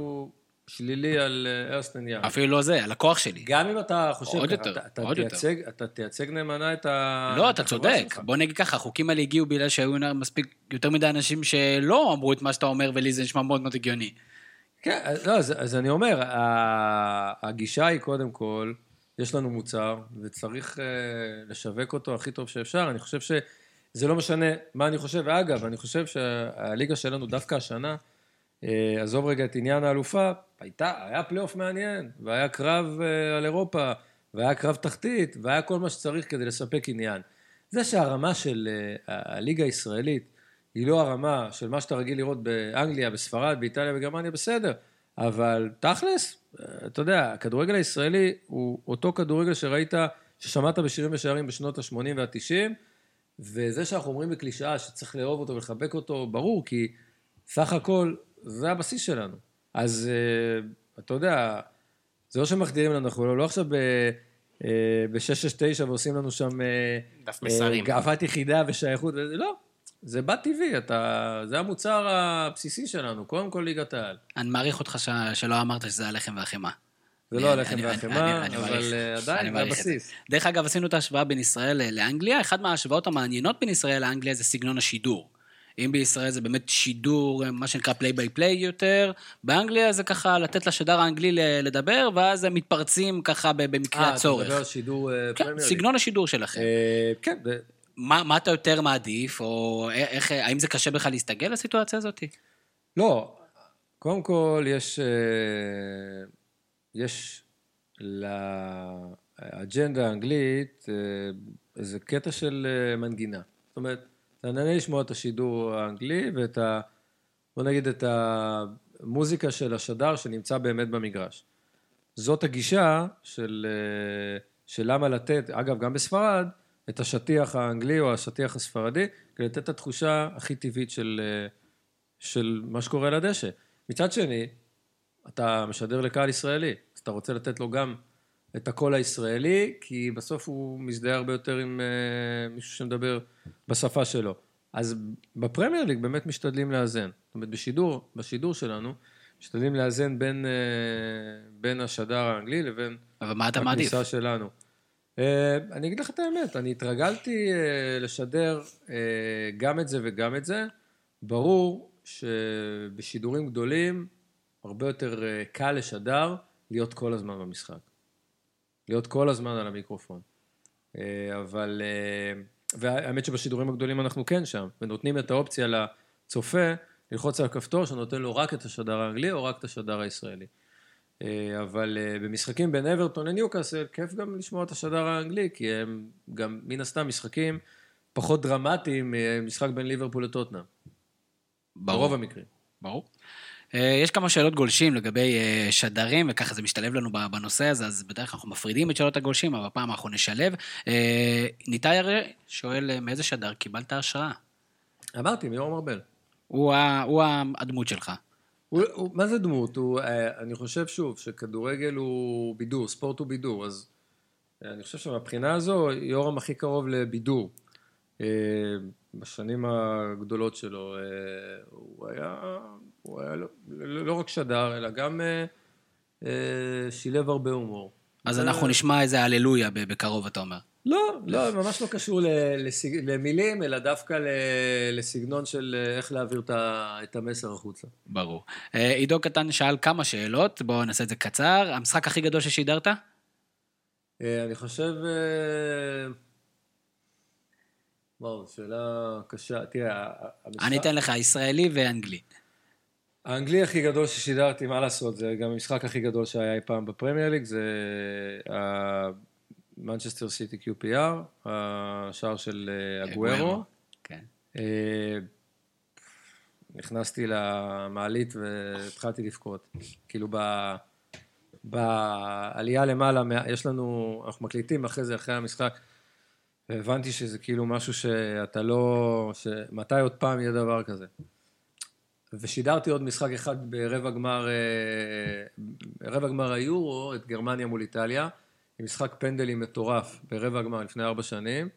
שלילי על אה, ארסטן יאנג. אפילו לא זה, הלקוח שלי. גם אם אתה חושב עוד ככה, יותר, אתה- עוד יותר. אתה תייצג נאמנה את ה... לא, את אתה צודק. שלך. בוא נגיד ככה, החוקים האלה הגיעו בגלל שהיו מספיק יותר מדי אנשים שלא אמרו את מה שאתה אומר, ולי זה נשמע מאוד מאוד הגיוני. כן, אז- לא, אז, אז אני אומר, הגישה היא קודם כל, יש לנו מוצר, וצריך uh, לשווק אותו הכי טוב שאפשר. אני חושב שזה לא משנה מה אני חושב, ואגב, אני חושב שהליגה שלנו דווקא השנה, uh, עזוב רגע את עניין האלופה, הייתה, היה פלייאוף מעניין, והיה קרב uh, על אירופה, והיה קרב תחתית, והיה כל מה שצריך כדי לספק עניין. זה שהרמה של הליגה הישראלית היא לא הרמה של מה שאתה רגיל לראות באנגליה, בספרד, באיטליה, בגרמניה, בסדר. אבל תכלס, אתה יודע, הכדורגל הישראלי הוא אותו כדורגל שראית, ששמעת בשירים ושערים בשנות ה-80 וה-90, וזה שאנחנו אומרים בקלישאה שצריך לאהוב אותו ולחבק אותו, ברור, כי סך הכל זה הבסיס שלנו. אז אה, אתה יודע, זה לא שמחדירים לנו, אנחנו לא עכשיו ב-669 ועושים לנו שם אה, דף מסרים. אה, גאוות יחידה ושייכות, לא. זה בא טבעי, אתה, זה המוצר הבסיסי שלנו, קודם כל ליגת העל. אני מעריך אותך ש... שלא אמרת שזה הלחם והחמאה. זה לא הלחם והחמאה, אבל. אה, עדיין זה. הבסיס. דרך אגב, עשינו את ההשוואה בין ישראל לאנגליה, אחת מההשוואות המעניינות בין ישראל לאנגליה זה סגנון השידור. אם בישראל זה באמת שידור, מה שנקרא פליי ביי פליי יותר, באנגליה זה ככה לתת לשדר האנגלי לדבר, ואז הם מתפרצים ככה במקרה אה, אתה הצורך. מדבר על שידור אה, כן. סגנון השידור שלכם. אה, כן, מה, מה אתה יותר מעדיף, או איך, האם זה קשה בכלל להסתגל לסיטואציה הזאת? לא, קודם כל יש, אה, יש לאג'נדה האנגלית אה, איזה קטע של אה, מנגינה. זאת אומרת, אתה נהנה לשמוע את השידור האנגלי ואת ה... בוא נגיד את המוזיקה של השדר שנמצא באמת במגרש. זאת הגישה של, של למה לתת, אגב, גם בספרד, את השטיח האנגלי או השטיח הספרדי, כדי לתת את התחושה הכי טבעית של, אה, של מה שקורה על הדשא. מצד שני, אתה משדר לקהל ישראלי, אז אתה רוצה לתת לו גם את הקול הישראלי, כי בסוף הוא מזדהה הרבה יותר עם uh, מישהו שמדבר בשפה שלו. אז בפרמייר ליג באמת משתדלים לאזן. זאת אומרת, בשידור, בשידור שלנו, משתדלים לאזן בין, uh, בין השדר האנגלי לבין אתה מעדיף? הכניסה שלנו. Uh, אני אגיד לך את האמת, אני התרגלתי uh, לשדר uh, גם את זה וגם את זה, ברור שבשידורים גדולים הרבה יותר אה, קל לשדר להיות כל הזמן במשחק. להיות כל הזמן על המיקרופון. אה, אבל, אה, והאמת שבשידורים הגדולים אנחנו כן שם, ונותנים את האופציה לצופה ללחוץ על הכפתור שנותן לו רק את השדר האנגלי או רק את השדר הישראלי. אה, אבל במשחקים בין אברטון לניוקאסל, כיף גם לשמוע את השדר האנגלי, כי הם גם מן הסתם משחקים פחות דרמטיים ממשחק בין ליברפול לטוטנאם. ברוב המקרים. ברור. אה, יש כמה שאלות גולשים לגבי אה, שדרים, וככה זה משתלב לנו בנושא הזה, אז בדרך כלל אנחנו מפרידים את שאלות הגולשים, אבל הפעם אנחנו נשלב. אה, ניתאי הרי שואל, מאיזה שדר קיבלת השראה? אמרתי, מיורם ארבל. הוא, הוא הדמות שלך. הוא, הוא, מה זה דמות? הוא, אני חושב שוב שכדורגל הוא בידור, ספורט הוא בידור, אז אני חושב שמבחינה הזו יורם הכי קרוב לבידור. בשנים הגדולות שלו, הוא היה הוא היה לא, לא, לא רק שדר, אלא גם אה, אה, שילב הרבה הומור. אז זה... אנחנו נשמע איזה הללויה בקרוב, אתה אומר. לא, לא, ממש לא קשור. למילים, אלא דווקא לסגנון של אה, איך להעביר את המסר החוצה. ברור. אה, עידו קטן שאל כמה שאלות, בואו נעשה את זה קצר. המשחק הכי גדול ששידרת? אה, אני חושב... וואו, שאלה קשה. תראה, המשחק... אני אתן לך ישראלי ואנגלי. האנגלי הכי גדול ששידרתי, מה לעשות, זה גם המשחק הכי גדול שהיה אי פעם בפרמייר ליג, זה מנצ'סטר סיטי QPR, השער של אה, אגוארו. כן. אה, נכנסתי למעלית והתחלתי לבכות. כאילו ב... בעלייה למעלה, יש לנו, אנחנו מקליטים אחרי זה, אחרי המשחק, והבנתי שזה כאילו משהו שאתה לא, שמתי עוד פעם יהיה דבר כזה. ושידרתי עוד משחק אחד ברבע גמר, אה, רבע גמר היורו, את גרמניה מול איטליה, עם משחק פנדלים מטורף ברבע הגמר לפני ארבע שנים,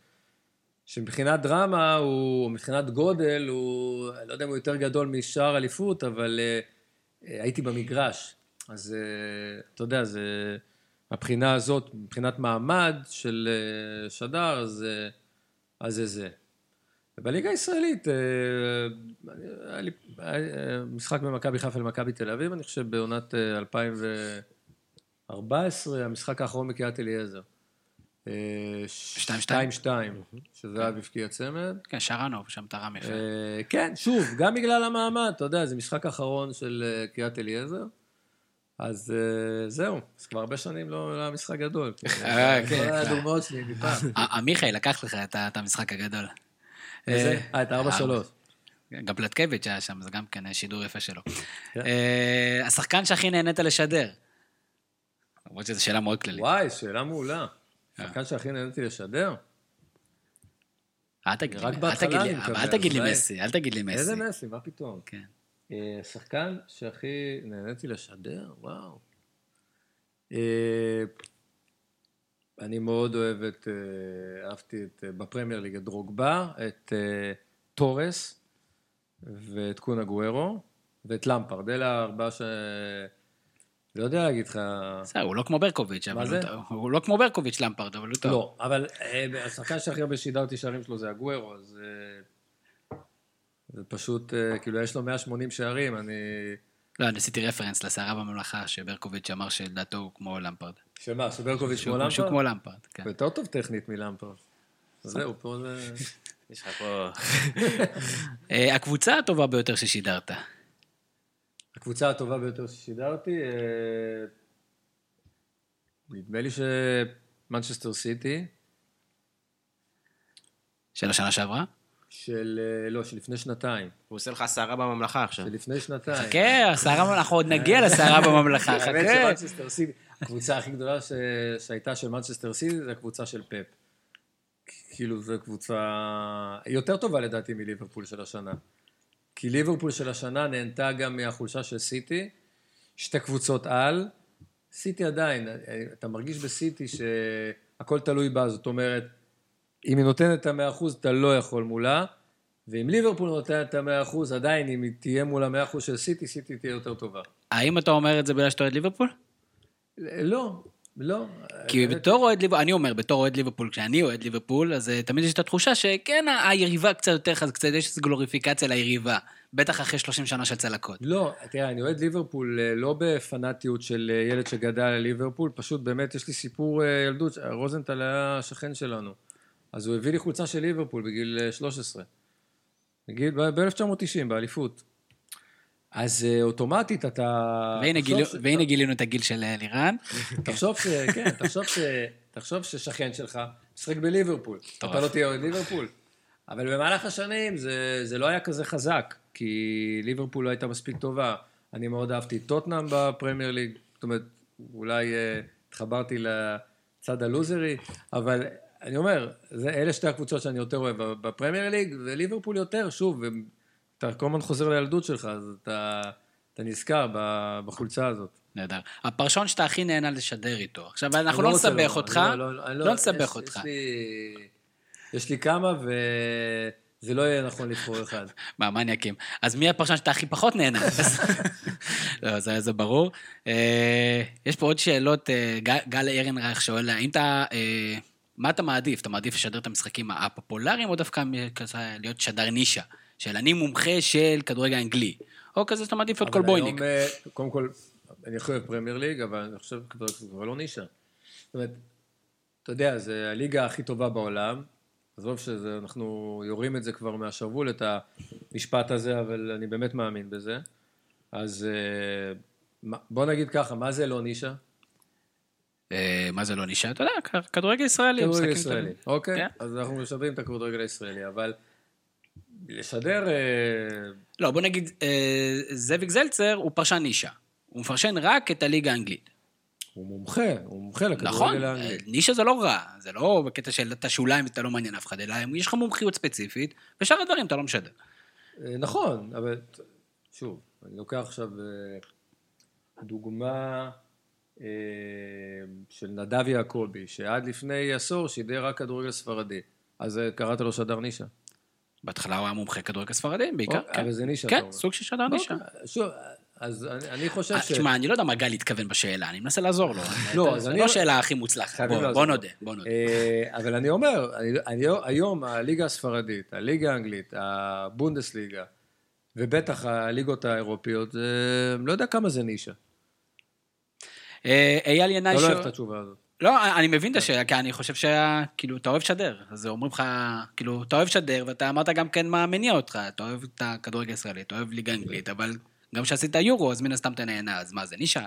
שמבחינת דרמה, הוא, או מבחינת גודל, הוא, אני לא יודע אם הוא יותר גדול משאר אליפות, אבל uh, הייתי במגרש. אז uh, אתה יודע, זה, מבחינה הזאת, מבחינת מעמד של uh, שדר, אז, uh, אז זה זה. ובליגה הישראלית, uh, היה לי משחק במכבי חיפה למכבי תל אביב, אני חושב בעונת uh, 2000 ו... 14, המשחק האחרון בקריית אליעזר. 2-2. 2-2, שזהב הבקיע צמד. כן, שרנוב שם תרם יפה. אה, כן, שוב, גם בגלל המעמד, אתה יודע, זה משחק אחרון של אה, קריית אליעזר. אז אה, זהו, אז כבר הרבה שנים לא, לא היה משחק גדול. אה, כן. כן. הדוגמאות שלי מפעם. עמיחי לקח לך את המשחק הגדול. איזה? אה, את 4-3. גם פלטקביץ' היה שם, זה גם כן שידור יפה שלו. כן. השחקן שהכי נהנית לשדר. למרות שזו שאלה מאוד כללית. וואי, שאלה מעולה. אה. השחקן שהכי נהניתי לשדר? אל תגיד לי, אל תגיד לי מסי, אל תגיד לי מסי. איזה מסי, מה פתאום? כן. השחקן שהכי נהניתי לשדר? וואו. אני מאוד אוהב את, אה, אהבתי את, אה, בפרמייר ליג את דרוגבה, את אה, תורס ואת קונה גוארו ואת למפרד. אלה הארבעה ש... לא יודע להגיד לך... בסדר, הוא לא כמו ברקוביץ', אבל זה? הוא לא כמו ברקוביץ' למפרד, אבל הוא טוב. לא, אבל השחקן שהכי הרבה שידרתי שערים שלו זה הגוארו, אז זה פשוט, כאילו, יש לו 180 שערים, אני... לא, אני עשיתי רפרנס לסערה בממלכה, שברקוביץ' אמר שלדעתו הוא כמו למפרד. שמה, שברקוביץ' כמו למפרד? שהוא כמו למפרד, כן. יותר טוב טכנית מלמפרד. זהו, פה זה... יש לך פה... אה, הקבוצה הטובה ביותר ששידרת. הקבוצה הטובה ביותר ששידרתי, אה, נדמה לי שמנצ'סטר סיטי. של השנה שעברה? של, אה, לא, של לפני שנתיים. הוא עושה לך סערה בממלכה עכשיו. של לפני שנתיים. חכה, הסערה, אנחנו עוד נגיע לסערה בממלכה, חכה. האמת שמנצ'סטר סיטי, הקבוצה הכי גדולה ש... שהייתה של מנצ'סטר סיטי זה הקבוצה של פפ. כאילו זו קבוצה יותר טובה לדעתי מליברפול של השנה. כי ליברפול של השנה נהנתה גם מהחולשה של סיטי, שתי קבוצות על, סיטי עדיין, אתה מרגיש בסיטי שהכל תלוי בה, זאת אומרת, אם היא נותנת את המאה אחוז, אתה לא יכול מולה, ואם ליברפול נותנת את המאה אחוז, עדיין אם היא תהיה מול המאה אחוז של סיטי, סיטי תהיה יותר טובה. האם אתה אומר את זה בגלל שאתה אוהד ליברפול? לא, לא. כי האמת- בתור אוהד ליברפול, אני אומר, בתור אוהד ליברפול, כשאני אוהד ליברפול, אז אה, תמיד יש את התחושה שכן, היריבה קצת יותר חזקה, יש איזו גלוריפיקציה ליריבה. בטח אחרי 30 שנה של צלקות. לא, תראה, אני אוהד ליברפול אה, לא בפנאטיות של אה, ילד שגדל על ליברפול, פשוט באמת יש לי סיפור אה, ילדות, רוזנטל היה שכן שלנו. אז הוא הביא לי חולצה של ליברפול בגיל אה, 13. בגיל, ב-1990, באליפות. אז אה, אוטומטית אתה... והנה תחשוב גיל- ש- והנה גילינו את הגיל של אה, לירן. תחשוב ש... כן, תחשוב ש... תחשוב ששכן שלך משחק בליברפול. אתה לא תהיה אוהד ליברפול. אבל במהלך השנים זה, זה לא היה כזה חזק, כי ליברפול לא הייתה מספיק טובה. אני מאוד אהבתי את טוטנאם בפרמייר ליג, זאת אומרת, אולי אה, התחברתי לצד הלוזרי, אבל אני אומר, זה, אלה שתי הקבוצות שאני יותר אוהב בפרמייר ליג, וליברפול יותר, שוב, אתה כל הזמן חוזר לילדות שלך, אז אתה, אתה נזכר בחולצה הזאת. נהדר. הפרשן שאתה הכי נהנה לשדר איתו. עכשיו, אנחנו לא רוצה נסבך לומר, אותך, לא- לא- לא נסבך יש- אותך. יש לי- יש לי כמה, וזה לא יהיה נכון לבחור אחד. מה, מניאקים. אז מי הפרשן שאתה הכי פחות נהנה? לא, זה, זה ברור. אה, יש פה עוד שאלות. אה, גל, ארנרייך שואל, האם אתה... אה, מה אתה מעדיף? אתה מעדיף לשדר את המשחקים הפופולריים, או דווקא להיות שדר נישה? של אני מומחה של כדורגל אנגלי. או כזה שאתה מעדיף להיות אבל כלבויניק. היום, אה, קודם כל, אני אוהב Premier League, אבל אני חושב כבר לא נישה. זאת אומרת, אתה יודע, זה הליגה הכי טובה בעולם. עזוב שאנחנו יורים את זה כבר מהשרוול, את המשפט הזה, אבל אני באמת מאמין בזה. אז אה, בוא נגיד ככה, מה זה לא נישה? אה, מה זה לא נישה? אתה יודע, כדורגל ישראלי. כדורגל ישראלי. אוקיי, כן. אז אנחנו משדרים את הכדורגל הישראלי, אבל לשדר... אה, לא, בוא נגיד, אה, זאביק זלצר הוא פרשן נישה. הוא מפרשן רק את הליגה האנגלית. הוא מומחה, הוא מומחה נכון, לכדורגל האנגלי. נישה זה לא רע, זה לא בקטע של אתה שוליים ואתה לא מעניין אף אחד, אלא יש לך מומחיות ספציפית, ושאר הדברים אתה לא משדר. נכון, אבל שוב, אני לוקח עכשיו דוגמה של נדב יעקבי, שעד לפני עשור שידר רק כדורגל ספרדי. אז קראת לו שדר נישה. בהתחלה הוא היה מומחה כדורגל ספרדי, בעיקר. אוקיי, כן. אבל זה נישה, כן. סוג של שדר נישה. אוקיי, שוב, אז אני, אני חושב אה, ש... תשמע, אני לא יודע מה גל התכוון בשאלה, אני מנסה לעזור לו. לא, אז זו אני- לא השאלה הכי מוצלחת, בוא- בוא. נודה, בוא נודה. אה, אבל אני אומר, אני, אני, היום הליגה הספרדית, הליגה האנגלית, הבונדסליגה, ובטח הליגות האירופיות, זה, לא יודע כמה זה נישה. אה, אייל ינאי אתה לא שואל... אוהב את התשובה הזאת. לא, אני מבין את השאלה, כי אני חושב שה... כאילו, אתה אוהב לשדר. אז אומרים לך, כאילו, אתה אוהב לשדר, ואתה אמרת גם כן מה מניע אותך. אתה אוהב את הכדורגל הישראלי, אתה אוהב ליגה אנגלית, אבל גם כשעשית יורו, אז מן הסתם אתה נהנה, אז מה, זה נישה?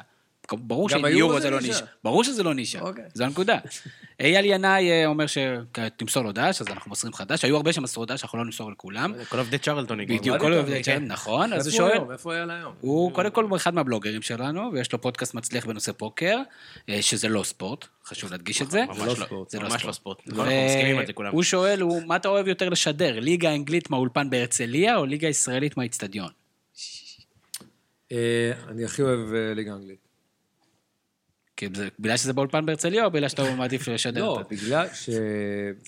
ברור שיורו זה לא נישה. ברור שזה לא נישה. אוקיי. זו הנקודה. אייל ינאי אה, אומר שתמסור לו דש, אז אנחנו מוסרים לך דש. היו הרבה שמסרו דש, אנחנו לא נמסור לכולם. כל עובדי צ'רלטון הגיעו. בדיוק, כל עובדי צ'אט, נכון, אז הוא שואל. היום? איפה הוא היה להיום? הוא קודם כל אחד מהבלוגרים שלנו, ויש לו פודקאסט מצליח בנושא פוקר, אה, שזה לא ספורט, חשוב להדגיש את זה. ממש לא לא ספורט, זה לא ממש. לא ספורט. הוא שואל, מה אתה אוהב יותר לשדר, ליגה אנגלית מהאולפן בהרצליה, או ליגה ישראלית מהאיצטדיון? אה, אני הכי אוהב ליגה אנגלית. זה, בגלל שזה באולפן בהרצליה, או בגלל שאתה מעדיף לשדר? לא, את- בגלל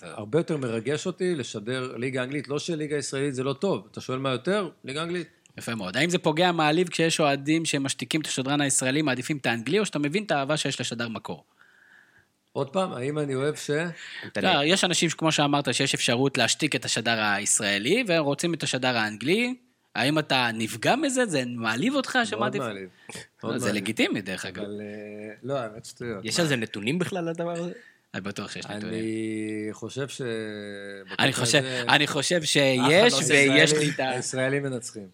שהרבה יותר מרגש אותי לשדר ליגה אנגלית. לא שליגה ישראלית זה לא טוב. אתה שואל מה יותר? ליגה אנגלית. יפה מאוד. האם זה פוגע מעליב כשיש אוהדים שמשתיקים את השדרן הישראלי, מעדיפים את האנגלי, או שאתה מבין את האהבה שיש לשדר מקור? עוד פעם, האם אני אוהב ש... לא, יש אנשים, כמו שאמרת, שיש אפשרות להשתיק את השדר הישראלי, ורוצים את השדר האנגלי. האם אתה נפגע מזה? זה מעליב אותך מאוד שמעדיף? מעליב. לא, מאוד זה מעליב. לגיטימי, דרך אגב. אבל... אה, לא, האמת שטויות. יש על זה נתונים בכלל לדבר הזה? אני בטוח שיש נתונים. אני חושב ש... אני חושב, אני חושב שיש, ויש לי את ה... הישראלים מנצחים.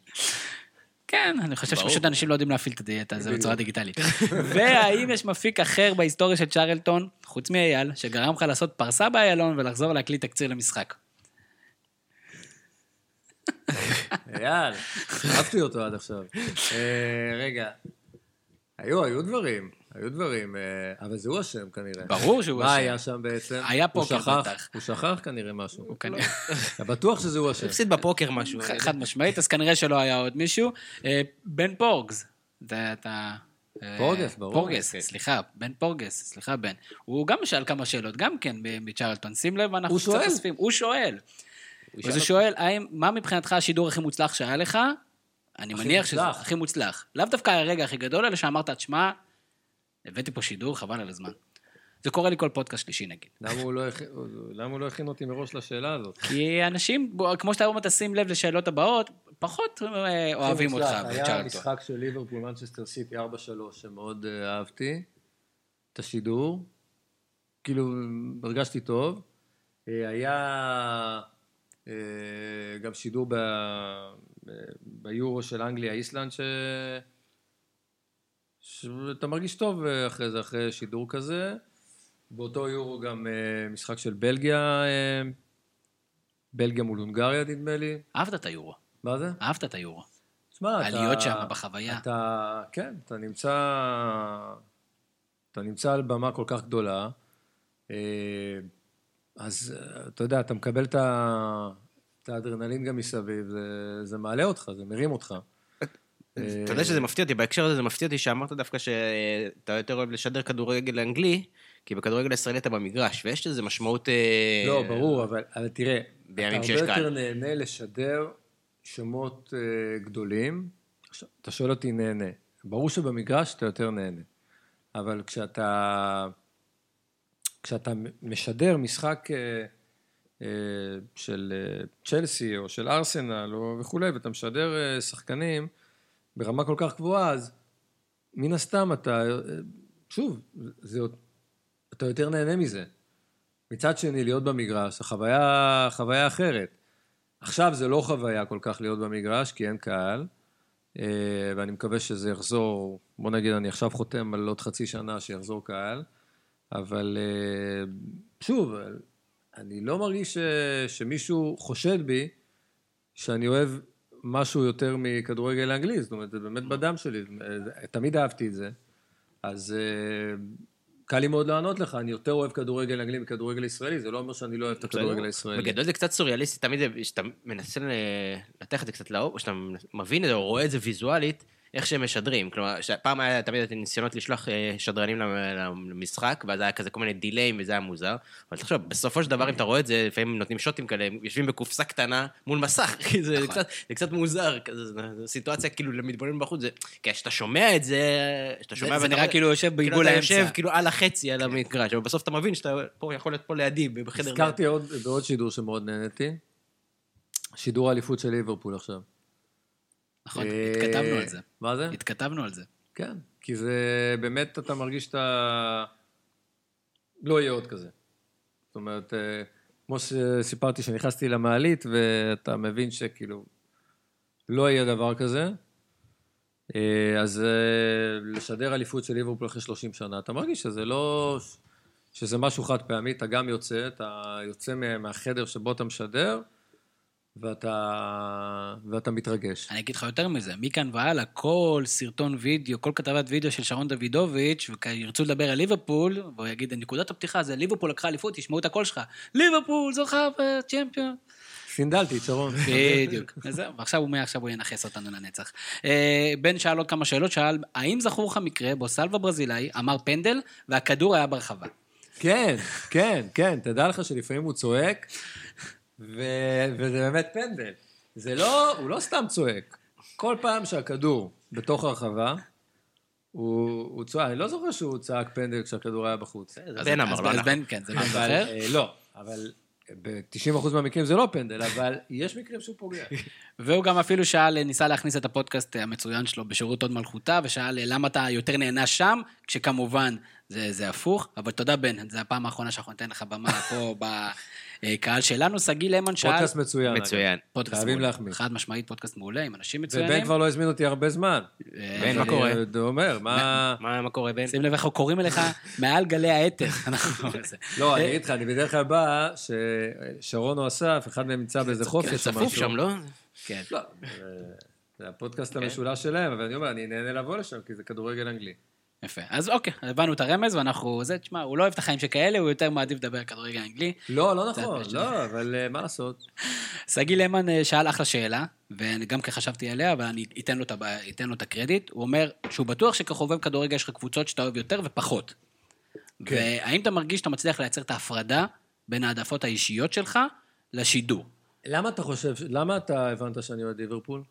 כן, אני חושב. שפשוט אנשים לא יודעים להפעיל את הדיאטה הזו. בצורה דיגיטלית. והאם יש מפיק אחר בהיסטוריה של צ'רלטון, חוץ מאייל, שגרם לך לעשות פרסה באיילון ולחזור להקליט תקציר למשחק? אייל, אהבתי אותו עד עכשיו. אה, רגע, היו, היו דברים, היו דברים, אה, אבל זה הוא אשם כנראה. ברור שהוא מה אשם. היה שם בעצם? היה הוא פוקר בטח. הוא שכח כנראה משהו. הוא כנראה... בטוח שזה הוא אשם. הפסיד בפוקר משהו. חד משמעית, אז כנראה שלא היה עוד מישהו. אה, בן פורגס, זה אתה... פורגס, ברור. פורגס, כן. סליחה, בן פורגס, סליחה בן. הוא גם שאל כמה שאלות, גם כן ב- בצ'רלטון. שים לב, אנחנו הוא קצת שואל. אוספים. הוא שואל. אז הוא שואל, האם, מה מבחינתך השידור הכי מוצלח שהיה לך? אני מניח שזה. הכי מוצלח. לאו דווקא הרגע הכי גדול, אלא שאמרת, תשמע, הבאתי פה שידור, חבל על הזמן. זה קורה לי כל פודקאסט שלישי נגיד. למה הוא לא הכין- למה הוא לא הכין אותי מראש לשאלה הזאת? כי אנשים, כמו שאתה אומר, תשים לב לשאלות הבאות, פחות אה, אוהבים אותך. היה. משחק של ליברפול מנצ'סטר סיטי 4-3 שמאוד אה, אהבתי את השידור. כאילו, הרגשתי טוב. אה, היה גם שידור ב- ב- ביורו של אנגליה איסלנד ש... שאתה מרגיש טוב אה, אחרי זה, אחרי שידור כזה. באותו יורו גם אה, משחק של בלגיה, אה, בלגיה מול הונגריה נדמה לי. אהבת את היורו, מה זה? אהבת את היורו. תשמע, אתה... להיות שם בחוויה. אתה, כן, אתה נמצא, אתה נמצא על במה כל כך גדולה, אה, אז אה, אתה יודע, אתה מקבל את ה- את האדרנלין גם מסביב, זה, זה מעלה אותך, זה מרים אותך. אה, אתה יודע שזה מפתיע אותי, בהקשר הזה זה מפתיע אותי שאמרת דווקא שאתה יותר אוהב לשדר כדורגל אנגלי, כי בכדורגל הישראלי אתה במגרש, ויש לזה משמעות... אה, לא, ברור, אבל, אבל תראה, אתה הרבה יותר קהל. נהנה לשדר שמות אה, גדולים. אתה שואל אותי נהנה. ברור שבמגרש אתה יותר נהנה. אבל כשאתה, כשאתה משדר משחק אה, אה, של אה, צ'לסי או של ארסנל וכולי, ואתה משדר שחקנים ברמה כל כך גבוהה, אז מן הסתם אתה, שוב, זה, אתה יותר נהנה מזה. מצד שני, להיות במגרש, החוויה, חוויה אחרת. עכשיו זה לא חוויה כל כך להיות במגרש, כי אין קהל, ואני מקווה שזה יחזור, בוא נגיד, אני עכשיו חותם על עוד חצי שנה שיחזור קהל, אבל אה, שוב, אני לא מרגיש ש, שמישהו חושד בי שאני אוהב משהו יותר מכדורגל האנגלי, זאת אומרת, זה באמת בדם שלי, אה, תמיד אהבתי את זה. אז אה, קל לי מאוד לענות לך, אני יותר אוהב כדורגל אנגלי מכדורגל ישראלי, זה לא אומר שאני לא אוהב את הכדורגל הישראלי. בגדול זה קצת סוריאליסטי, תמיד זה- שאתה מנסה לנתח את זה קצת לעומק, או שאתה מבין את זה, או רואה את זה ויזואלית, איך שהם משדרים. כלומר, פעם היה תמיד את הניסיונות לשלוח אה, שדרנים למ- למשחק, ואז היה כזה כל מיני דיליים, וזה היה מוזר. אבל תחשוב, בסופו של דבר, אם אתה רואה את זה, לפעמים נותנים שוטים כאלה, הם יושבים בקופסה קטנה מול מסך, כי זה קצת- זה קצת מוזר, כזה, זו סיטואציה כאילו למתבונן בחוץ, זה- כי כשאתה שומע את זה, כשאתה שומע... זה ואתה נראה רואה- כאילו יושב בעיגול כאילו אתה האמצע. יושב כאילו על החצי, על המגרש, אבל בסוף אתה מבין שאתה פה יכול להיות פה לידי, בחדר... הזכרתי עוד, בעוד שידור שמאוד נהניתי, שידור האליפות של ליברפול עכשיו. נכון, אה, התכתבנו על זה. מה זה? התכתבנו על זה. כן, כי זה באמת, אתה מרגיש שאתה... לא יהיה עוד כזה. זאת אומרת, אה, כמו שסיפרתי שנכנסתי למעלית, ואתה מבין שכאילו לא יהיה דבר כזה, אה, אז לשדר אליפות של ליברפול אחרי 30 שנה, אתה מרגיש שזה לא... שזה משהו חד פעמי, אתה גם יוצא, אתה יוצא מה- מהחדר שבו אתה משדר, ואתה, ואתה מתרגש. אני אגיד לך יותר מזה, מכאן והלאה, כל סרטון וידאו, כל כתבת וידאו של שרון דוידוביץ', וירצו לדבר על ליברפול, והוא יגיד, נקודת הפתיחה זה ליברפול לקחה אליפות, תשמעו את הקול שלך. ליברפול זוכה בצ'מפיון. סינדלתי את שרון. בדיוק. ועכשיו הוא מעכשיו הוא ינכס אותנו לנצח. אה, בן שאל עוד כמה שאלות, שאל, האם זכור לך מקרה בו סלווה ברזילאי אמר פנדל, והכדור היה ברחבה? כן, כן, כן, תדע לך שלפעמים הוא צועק. וזה באמת פנדל. זה לא, הוא לא סתם צועק. כל פעם שהכדור בתוך הרחבה, הוא, הוא צועק, אני לא זוכר שהוא צעק פנדל כשהכדור היה בחוץ. בן אמר, לא אנחנו. בן, כן, זה אבל, זוכר. אה, לא, אבל ב-90% מהמקרים זה לא פנדל, אבל יש מקרים שהוא פוגע. והוא גם אפילו שאל, ניסה להכניס את הפודקאסט המצוין שלו בשירות הוד מלכותה, ושאל למה אתה יותר נהנה שם, כשכמובן זה, זה הפוך, אבל תודה בן, זו הפעם האחרונה שאנחנו ניתן לך במה פה בקהל שלנו. שגיא למן שאל... פודקאסט מצוין. מצוין. פודקאסט חייבים מעולה. להחמיא. חד משמעית פודקאסט מעולה, עם אנשים מצוינים. ובן כבר לא הזמין אותי הרבה זמן. אה, בן, מה קורה? עוד אומר, מה... מה קורה, בן? שים לב איך קוראים אליך מעל גלי האתר. לא, אני אגיד לך, אני בדרך כלל בא, ששרון או אסף, אחד מהם נמצא באיזה חופש או צפוף משהו. שם, לא? כן. לא, זה- זה הפודקאסט המשולש שלהם, אבל אני אומר, אני נהנה לבוא לשם, כי זה כדורגל אנגלי. יפה. אז אוקיי, הבנו את הרמז, ואנחנו... זה, תשמע, הוא לא אוהב את החיים שכאלה, הוא יותר מעדיף לדבר כדורגל אנגלי. לא, לא נכון. לא, אבל אה, מה לעשות? שגיא למן אה, שאל אחלה שאלה, ואני גם כן חשבתי עליה, אבל אני אתן לו, אתן לו את הקרדיט. הוא אומר שהוא בטוח שכחובב כדורגל יש לך קבוצות שאתה אוהב יותר ופחות. כן. והאם אתה מרגיש שאתה מצליח לייצר את ההפרדה בין העדפות האישיות שלך לשידור? למה אתה חושב, למה אתה הבנת שאני אוהד ליברפול?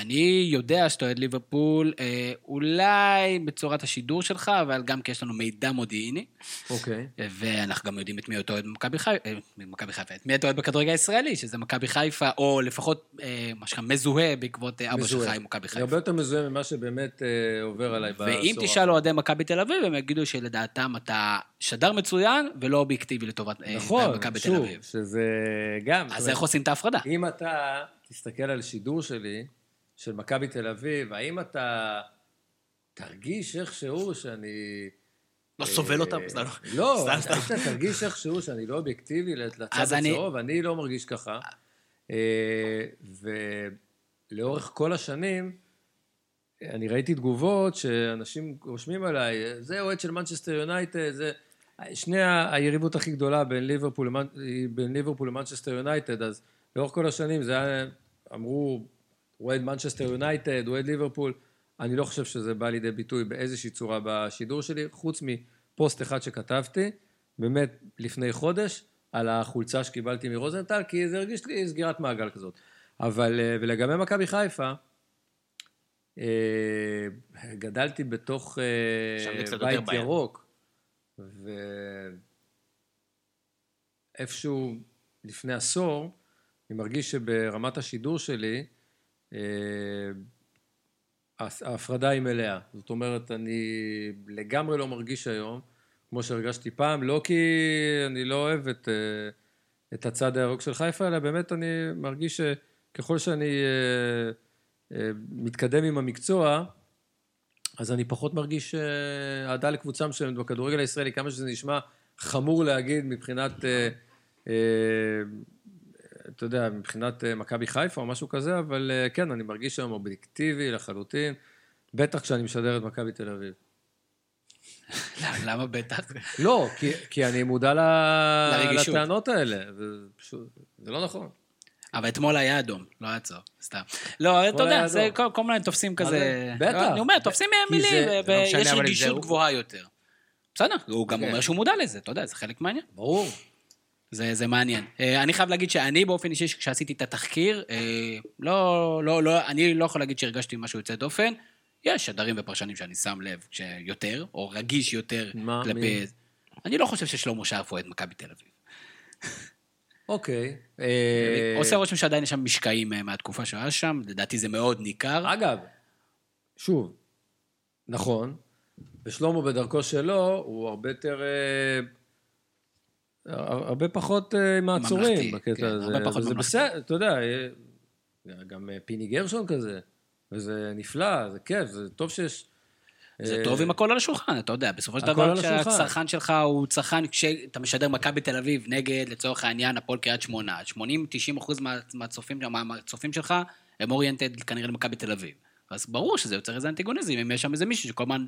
אני יודע שאתה אוהד ליברפול, אה, אולי בצורת השידור שלך, אבל גם כי יש לנו מידע מודיעיני, אוקיי. ואנחנו גם יודעים את מי אתה אוהד במכבי חיפה, אה, במכבי חיפה, את מי אתה אוהד בכדורגל הישראלי, שזה מכבי חיפה, או לפחות אה, מה שנקרא מזוהה בעקבות אה, אבא שלך מזוהה. עם מכבי חיפה. הרבה יותר מזוהה ממה שבאמת אה, עובר עליי בעשור. ואם תשאל אוהדי מכבי תל אביב, הם יגידו שלדעתם אתה שדר מצוין ולא אובייקטיבי לטובת אה, נכון, מכבי תל שוב, אביב. שזה גם... אז איך עושים את ההפרדה? אם אתה תסתכל על שידור שלי, של מכבי תל אביב, האם אתה תרגיש איכשהו שאני... לא סובל אותם? סתם. לא. האם אתה תרגיש איכשהו שאני לא אובייקטיבי לצד הצהוב? אני לא מרגיש ככה. אה, ולאורך כל השנים, אני ראיתי תגובות שאנשים רושמים עליי, זה אוהד של מנצ'סטר יונייטד, זה... שני היריבות הכי גדולה ליברפול, בין ליברפול למנצ'סטר יונייטד, אז לאורך כל השנים זה היה, אמרו, אוהד מנצ'סטר יונייטד, אוהד ליברפול, אני לא חושב שזה בא לידי ביטוי באיזושהי צורה בשידור שלי, חוץ מפוסט אחד שכתבתי, באמת לפני חודש, על החולצה שקיבלתי מרוזנטל, כי זה הרגיש לי סגירת מעגל כזאת. אבל, אה, ולגבי מכבי חיפה, אה, גדלתי בתוך אה, בית. ירוק, ואיפשהו לפני עשור, אני מרגיש שברמת השידור שלי, ההפרדה היא מלאה. זאת אומרת, אני לגמרי לא מרגיש היום, כמו שהרגשתי פעם, לא כי אני לא אוהב את, אה, את הצד הירוק של חיפה, אלא באמת אני מרגיש שככל שאני אה, אה, מתקדם עם המקצוע, אז אני פחות מרגיש אה, אהדה לקבוצה מסוימת בכדורגל הישראלי, כמה שזה נשמע חמור להגיד מבחינת, אה, אה, אתה יודע, מבחינת אה, מכבי חיפה או משהו כזה, אבל אה, כן, אני מרגיש היום אובייקטיבי לחלוטין, בטח כשאני משדר את מכבי תל אביב. למה בטח? לא, כי, כי אני מודע ל... לטענות האלה, זה לא נכון. אבל אתמול היה אדום, לא היה צהוב, סתם. לא, אתה יודע, זה. כל כל מיני תופסים כזה... זה? בטח. אני אומר, תופסים מילים, לא ויש אבל רגישות. גבוהה יותר. בסדר, הוא גם כן. אומר שהוא מודע לזה, אתה יודע, זה חלק מעניין. ברור. זה, זה מעניין. אה, אני חייב להגיד שאני באופן אישי, כשעשיתי את התחקיר, אה, לא, לא, לא, אני לא יכול להגיד שהרגשתי משהו יוצא דופן. יש שדרים ופרשנים שאני שם לב שיותר, או רגיש יותר מה, כלפי... מי? אני לא חושב ששלמה שרף אוהד מכבי תל אביב. אוקיי. אה, עושה רושם שעדיין יש שם משקעים מהתקופה שהוא היה שם, לדעתי זה מאוד ניכר. אגב, שוב, נכון, ושלמה בדרכו שלו, הוא הרבה יותר... הרבה פחות אה, מעצורים בקטע כן, הזה. הרבה פחות ממלכתי. בסדר, אתה יודע, אה, גם אה, פיני גרשון כזה, וזה נפלא, זה כיף, זה טוב שיש... זה טוב עם הכל על השולחן, אתה יודע, בסופו של דבר. כשהצרכן שלך הוא צרכן, כשאתה משדר מכבי תל אביב נגד, לצורך העניין, הפועל קריית שמונה, 80-90 אחוז מה- מהצופים מה- מהצופים שלך הם אוריינטד כנראה למכבי תל אביב. אז ברור שזה יוצר איזה אנטיגוניזם, אם יש שם איזה מישהו שכל הזמן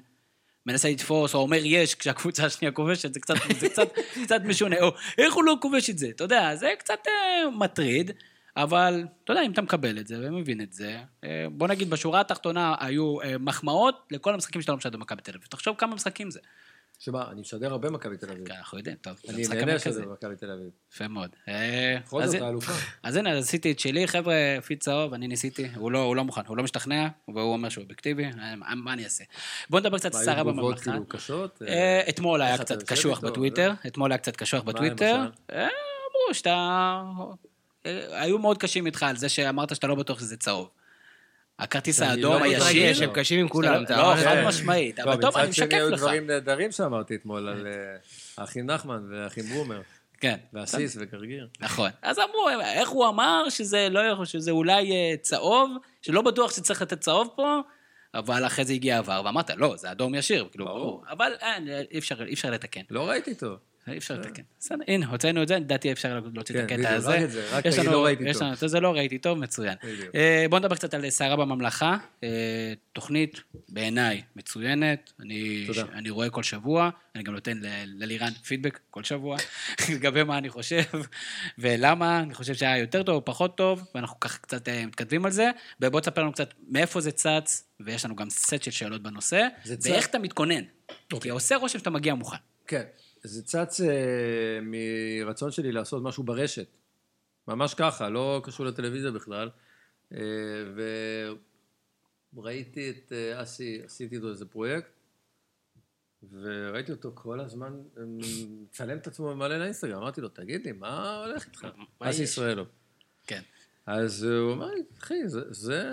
מנסה לתפוס, או אומר יש, כשהקבוצה השנייה כובשת, זה קצת, זה קצת, קצת משונה, או איך הוא לא כובש את זה, אתה יודע, זה קצת אה, מטריד, אבל אתה יודע, אם אתה מקבל את זה ומבין את זה, אה, בוא נגיד, בשורה התחתונה היו אה, מחמאות לכל המשחקים שאתה לא משדר במכבי תל אביב. תחשוב כמה משחקים זה. שמה, אני משדר הרבה מכבי תל אביב. כן, אנחנו יודעים, טוב, אני נהנה. שזה במכבי תל אביב. יפה מאוד. אה, בכל זאת, האלופה. אז הנה, אז עשיתי את שלי, חבר'ה, פיד צהוב, אני ניסיתי, הוא לא, הוא לא מוכן, הוא לא משתכנע, והוא אומר שהוא אובייקטיבי, אה, מה, אני אעשה? בוא נדבר קצת סערה בממלכה. אה, אתמול היה קצת קשוח? בטוויטר, אתמול היה קצת קשוח בטוויטר. אמרו שאתה... היו מאוד קשים איתך על זה שאמרת שאתה לא בטוח שזה צהוב. הכרטיס שאני האדום לא הישיר... מתרגש, הם קשים עם כולם, לא- אתה לא, חד. משמעית, לא, אבל טוב, אני מצד שני משקף היו לך. דברים נהדרים שאמרתי אתמול על אה, האחים נחמן והאחים ברומר, כן. ועסיס וגרגיר. נכון. אז אמרו, איך הוא אמר שזה לא יכול, שזה אולי אה, צהוב, שלא בטוח שצריך לתת צהוב פה, אבל אחרי זה הגיע עבר, ואמרת, לא, זה אדום ישיר, כאילו, ברור. אבל אפשר, אי אפשר לתקן. לא ראיתי טוב. אי אפשר לתקן. בסדר, הנה, הוצאנו את זה, לדעתי אפשר להוציא כן, את הקטע בדיוק, הזה. רק את זה, רק יש תגיד, לנו- לא ראיתי יש טוב. לנו זה, לא ראיתי טוב, מצוין. בדיוק. אה, בוא נדבר קצת על סערה בממלכה. אה, תוכנית, בעיניי, מצוינת. אני רואה כל שבוע, אני גם נותן ללירן פידבק כל שבוע, לגבי מה אני חושב, ולמה אני חושב שהיה יותר טוב או פחות טוב, ואנחנו ככה קצת אה, מתכתבים על זה. ובוא תספר לנו קצת מאיפה זה צץ, ויש לנו גם סט של שאלות בנושא, ואיך אתה מתכונן. אוקיי. כי עושה רושם שאתה מגיע מוכן. כן, זה צץ אה, מרצון שלי לעשות משהו ברשת. ממש ככה, לא קשור לטלוויזיה בכלל. אה, ראיתי את אה, אסי, עשיתי איתו איזה פרויקט, וראיתי אותו כל הזמן מצלם את עצמו ומעלה לאינסטגרם. אמרתי לו, תגיד לי, מה הולך איתך? אסי יש? ישראלוב. כן. אז הוא אמר לי, אחי, זה, זה,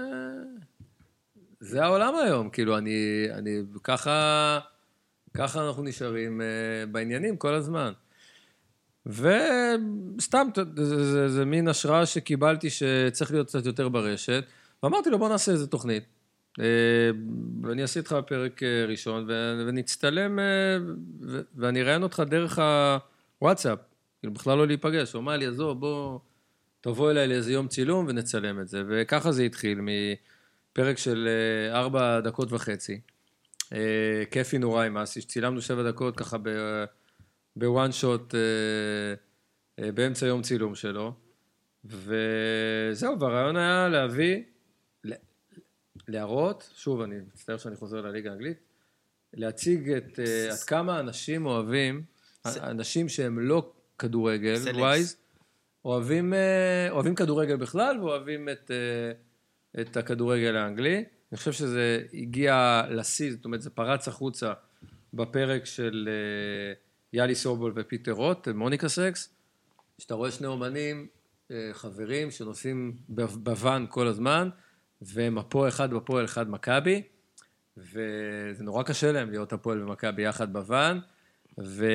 זה העולם היום, כאילו, אני, אני, ככה, ככה אנחנו נשארים אה, בעניינים כל הזמן. וסתם, זה, זה, זה מין השראה שקיבלתי שצריך להיות קצת יותר ברשת, ואמרתי לו, בוא נעשה איזה תוכנית. אה, ואני אעשה איתך פרק אה, ראשון, ונצטלם, ואני אראיין אותך דרך הוואטסאפ, כאילו, בכלל לא להיפגש. הוא אמר לי, עזוב, בוא... תבוא אליי לאיזה יום צילום ונצלם את זה. וככה זה התחיל, מפרק של ארבע דקות וחצי. אה, כיפי נורא עם אסי, שצילמנו שבע דקות ככה בוואן שוט אה, אה, באמצע יום צילום שלו. וזהו, והרעיון היה להביא, להראות, שוב, אני מצטער שאני חוזר לליגה האנגלית, להציג את אה, עד כמה אנשים אוהבים, אנשים שהם לא כדורגל wise, אוהבים, אה, אוהבים כדורגל בכלל ואוהבים את, אה, את הכדורגל האנגלי. אני חושב שזה הגיע לשיא, זאת אומרת, זה פרץ החוצה בפרק של אה, יהלי סובול ופיטר רוט, מוניקה סקס, שאתה רואה שני אומנים, אה, חברים, שנוסעים בוואן כל הזמן, והם הפועל אחד הפועל אחד מכבי, וזה נורא קשה להם להיות הפועל ומכבי יחד בוואן. ו...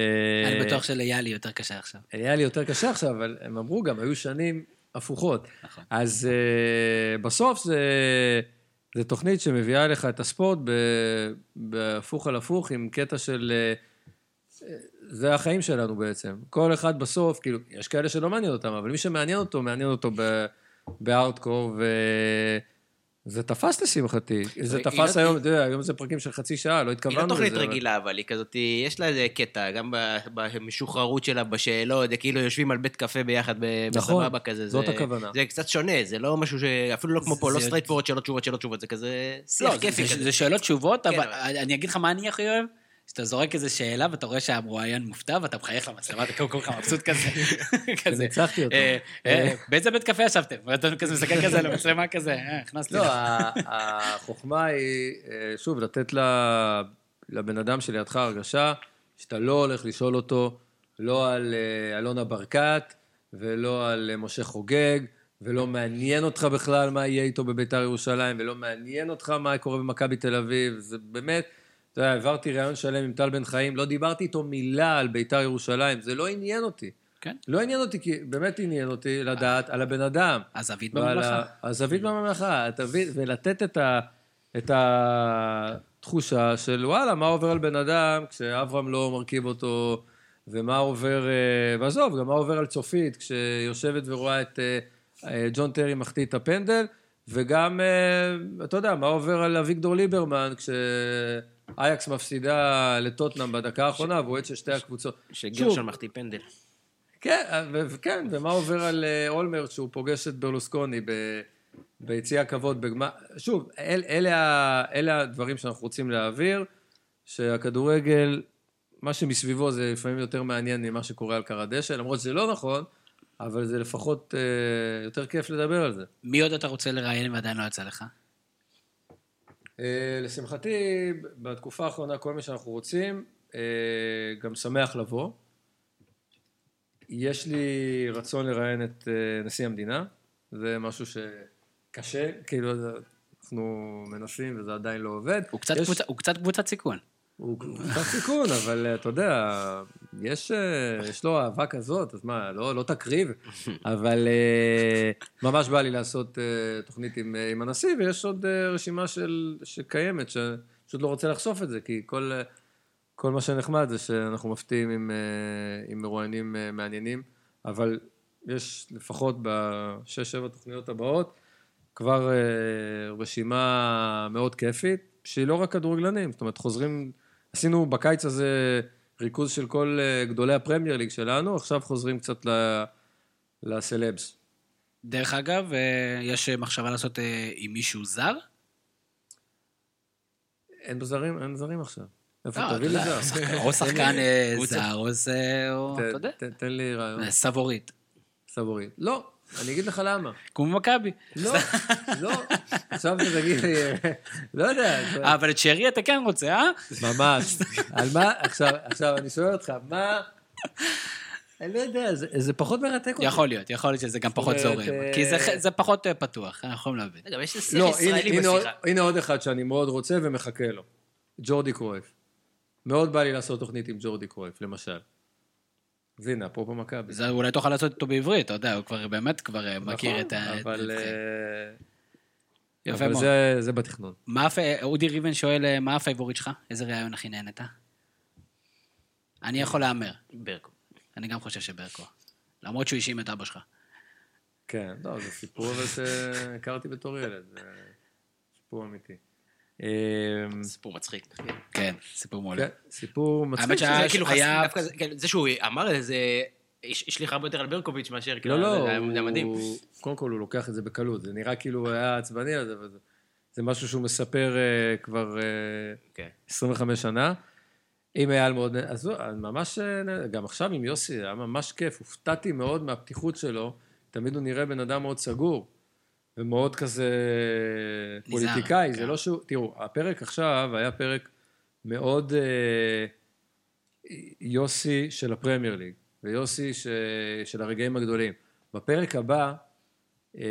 אני בטוח שלאיילי יותר קשה עכשיו. היה לי יותר קשה עכשיו, אבל הם אמרו גם, היו שנים הפוכות. נכון. אז uh, בסוף זה, זה תוכנית שמביאה לך את הספורט בהפוך על הפוך, עם קטע של... Uh, זה החיים שלנו בעצם. כל אחד בסוף, כאילו, יש כאלה שלא מעניין אותם, אבל מי שמעניין אותו, מעניין אותו ב- בארדקור, וזה תפס לשמחתי. זה היא תפס לא- היום, אתה יודע, היום זה פרקים של חצי שעה, לא היא התכוונו לא לזה. תוכנית אבל- רגילה, אבל היא כזאת, יש לה איזה קטע, גם במשוחררות שלה, בשאלות, זה כאילו יושבים על בית קפה ביחד נכון, בסבבה כזה. זאת זה- הכוונה. זה קצת שונה, זה לא משהו ש... אפילו לא כמו פה, זה- לא straightforward, שאלות תשובות, שאלות תשובות, זה כזה שיח לא, זה- כיפי זה-. זה שאלות תשובות, כן, אבל- אני אגיד לך מה אני הכי אוהב. שאתה זורק איזה שאלה ואתה רואה שהמרואיין מופתע ואתה מחייך למצלמה, אתה קודם כל מבסוט כזה. כזה. ניצחתי אותו. אה, אה, באיזה בית קפה ישבתם? ואתה כזה מסתכל כזה על המצלמה כזה, אה, הכנסתי לא, לך. החוכמה היא, אה, שוב, לתת לבן אדם שלידך הרגשה שאתה לא הולך לשאול אותו לא על אלונה ברקת ולא על משה חוגג, ולא מעניין אותך בכלל מה יהיה איתו בביתר ירושלים, ולא מעניין אותך מה קורה במכבי תל אביב. זה באמת, אתה יודע, העברתי ראיון שלם עם טל בן חיים, לא דיברתי איתו מילה על ביתר ירושלים, זה לא עניין אותי. כן. לא עניין אותי, כי באמת עניין אותי לדעת על הבן אדם. הזווית בממלכה. הזווית בממלכה? ולתת את, ה, את התחושה של וואלה, מה עובר על בן אדם כשאברהם לא מרכיב אותו, ומה עובר, אה, ועזוב, גם מה עובר על צופית כשיושבת ורואה את אה, אה, ג'ון טרי מחטיא את הפנדל, וגם, אה, אתה יודע, מה עובר על אביגדור ליברמן כשאייקס מפסידה לטוטנאם בדקה האחרונה, והוא עד של שתי הקבוצות. שגרשון מחטיא פנדל. כן, ו- וכן, ומה עובר על אה, אולמרט שהוא פוגש את ברלוסקוני ב- ביציע הכבוד בגמר... שוב, אל, אלה, ה- אלה הדברים שאנחנו רוצים להעביר, שהכדורגל, מה שמסביבו זה לפעמים יותר מעניין ממה שקורה על קר הדשא, למרות שזה לא נכון, אבל זה לפחות אה, יותר כיף לדבר על זה. מי עוד אתה רוצה לראיין ועדיין לא יצא לך? אה, לשמחתי, בתקופה האחרונה, כל מי שאנחנו רוצים, אה, גם שמח לבוא. יש לי רצון לראיין את אה, נשיא המדינה, זה משהו שקשה, כאילו, אנחנו מנסים וזה עדיין לא עובד. הוא קצת יש- קבוצה- הוא קצת קבוצת סיכון. הוא קצת סיכון, אבל אה, אתה יודע, יש, אה, יש לו אהבה כזאת, אז מה, לא, לא תקריב, אבל אה, ממש בא לי לעשות תוכנית עם, עם הנשיא, ויש עוד רשימה של, שקיימת, שפשוט לא רוצה לחשוף את זה, כי כל, כל מה שנחמד זה שאנחנו מפתיעים עם, עם מרואיינים מעניינים, אבל יש לפחות בשש-שבע תוכניות הבאות, כבר רשימה מאוד כיפית, שהיא לא רק כדורגלנים, זאת אומרת, חוזרים, עשינו בקיץ הזה ריכוז של כל אה, גדולי הפרמייר ליג שלנו, עכשיו חוזרים קצת ל- לסלבס. דרך אגב, אה, יש מחשבה לעשות אה, עם מישהו זר? אין זרים, אין זרים עכשיו. איפה תביא אתה לי יודע, זר? שחקן- או שחקן אה. זר, או זה, או, אתה יודע, תן- לי רעיון. אה, סבורית. סבורית. לא, אני אגיד לך למה. כמו מכבי. לא, לא. עכשיו תגיד לי, לא יודע. זה- אבל את שרי אתה כן רוצה, אה? ממש. על מה, עכשיו, עכשיו אני שואל אותך, מה... אני לא יודע, זה, זה פחות מרתק אותי. יכול להיות, יכול להיות שזה גם פחות זורם. אה, כי זה- זה פחות אה, פתוח, אנחנו יכולים להבין. רגע, אבל יש שיח לא, ישראלי הנה, בשיחה. הנה עוד אחד שאני מאוד רוצה ומחכה לו. ג'ורדי קרויף. מאוד בא לי לעשות תוכנית עם ג'ורדי קרויף, למשל. אז הנה, אפרופו מכבי. זה אולי תוכל לעשות אותו בעברית, אתה יודע, הוא כבר באמת כבר אה, מכיר נכון, את ה... אבל, אה, יפה אבל מאוד. זה, זה בתכנון. מה הפ- אודי ריבן שואל, אה, מה ה favorite שלך? איזה ראיון הכי נהנית? אני יכול להמר. ברקו. אני גם חושב שברקו. למרות שהוא האשים את אבא שלך. כן, לא, זה סיפור אבל שהכרתי בתור ילד. זה סיפור אמיתי. אה, סיפור מצחיק. כן, סיפור מעולה. כן, סיפור מצחיק. האמת כאילו חס- היה- דווקא זה- כן, זה שהוא אמר את זה, הש- השליך הרבה יותר על ברקוביץ' מאשר כאילו, לא, לא, היה מדהים. קודם כל הוא לוקח את זה בקלות. זה נראה כאילו הוא היה עצבני על זה, אבל זה- זה משהו שהוא מספר אה, כבר אה, כן. 25 שנה. עם אייל מאוד, אז ממש, אה, גם עכשיו עם יוסי, היה ממש כיף. הופתעתי מאוד מהפתיחות שלו. תמיד הוא נראה בן אדם מאוד סגור, ומאוד כזה נזהר, פוליטיקאי. זה כן. לא שהוא, תראו, הפרק עכשיו היה פרק מאוד אה, יוסי של הפרמייר ליג, ויוסי ש, של הרגעים הגדולים. בפרק הבא, אה,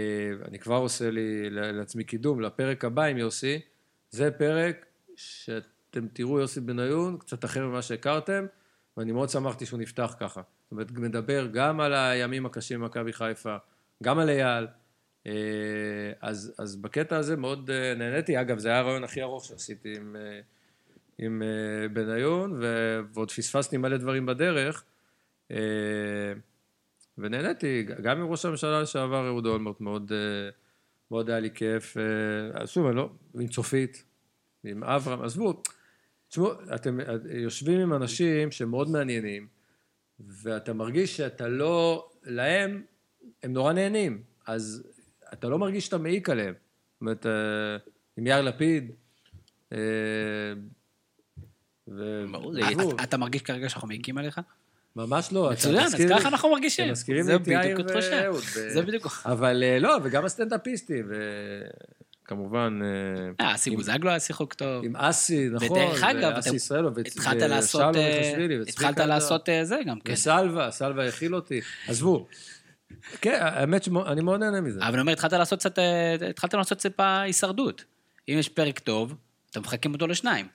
אני כבר עושה לי לעצמי קידום, לפרק הבא עם יוסי, זה פרק שאתם תראו יוסי בניון קצת אחר ממה שהכרתם, ואני מאוד שמחתי שהוא נפתח ככה. זאת אומרת, מדבר גם על הימים הקשים במכבי חיפה, גם על אייל. אה, אז, אז בקטע הזה מאוד אה, נהניתי. אגב, זה היה הרעיון הכי ארוך שעשיתי עם, אה, עם בניון, ועוד פספסתי מלא דברים בדרך. ונהניתי, גם עם ראש הממשלה לשעבר אהוד אולמרט, מאוד, מאוד היה לי כיף. שוב, אני לא, עם צופית, עם אברהם, עזבו, תשמעו, אתם יושבים עם אנשים שמאוד מעניינים, ואתה מרגיש שאתה לא, להם, הם נורא נהנים, אז אתה לא מרגיש שאתה מעיק עליהם. זאת אומרת, אה, עם יאיר לפיד, אה, ו... ברור, עזבו, אתה מרגיש כרגע שאנחנו מעיקים עליך? ממש לא. מצוין, אז ככה אנחנו מרגישים. מזכירים לי את יאיר. ואהוד. זה בדיוק. אבל אה, לא, וגם הסטנדאפיסטים, וכמובן... אה, אה, אסי בוזגלו היה שיחוק טוב. עם אסי, נכון, ודרך אגב, ואסי אתה ישראלוב, וצ- התחלת לעשות... ושלום אה, התחלת. לעשות אה, זה גם כן. וסלווה, סלווה הכיל אותי. עזבו. כן, האמת שאני מאוד נהנה מזה. אבל אני אומר, התחלת לעשות קצת, אה, התחלת לעשות טיפה הישרדות. אם יש פרק טוב, אתם מחכים אותו לשניים.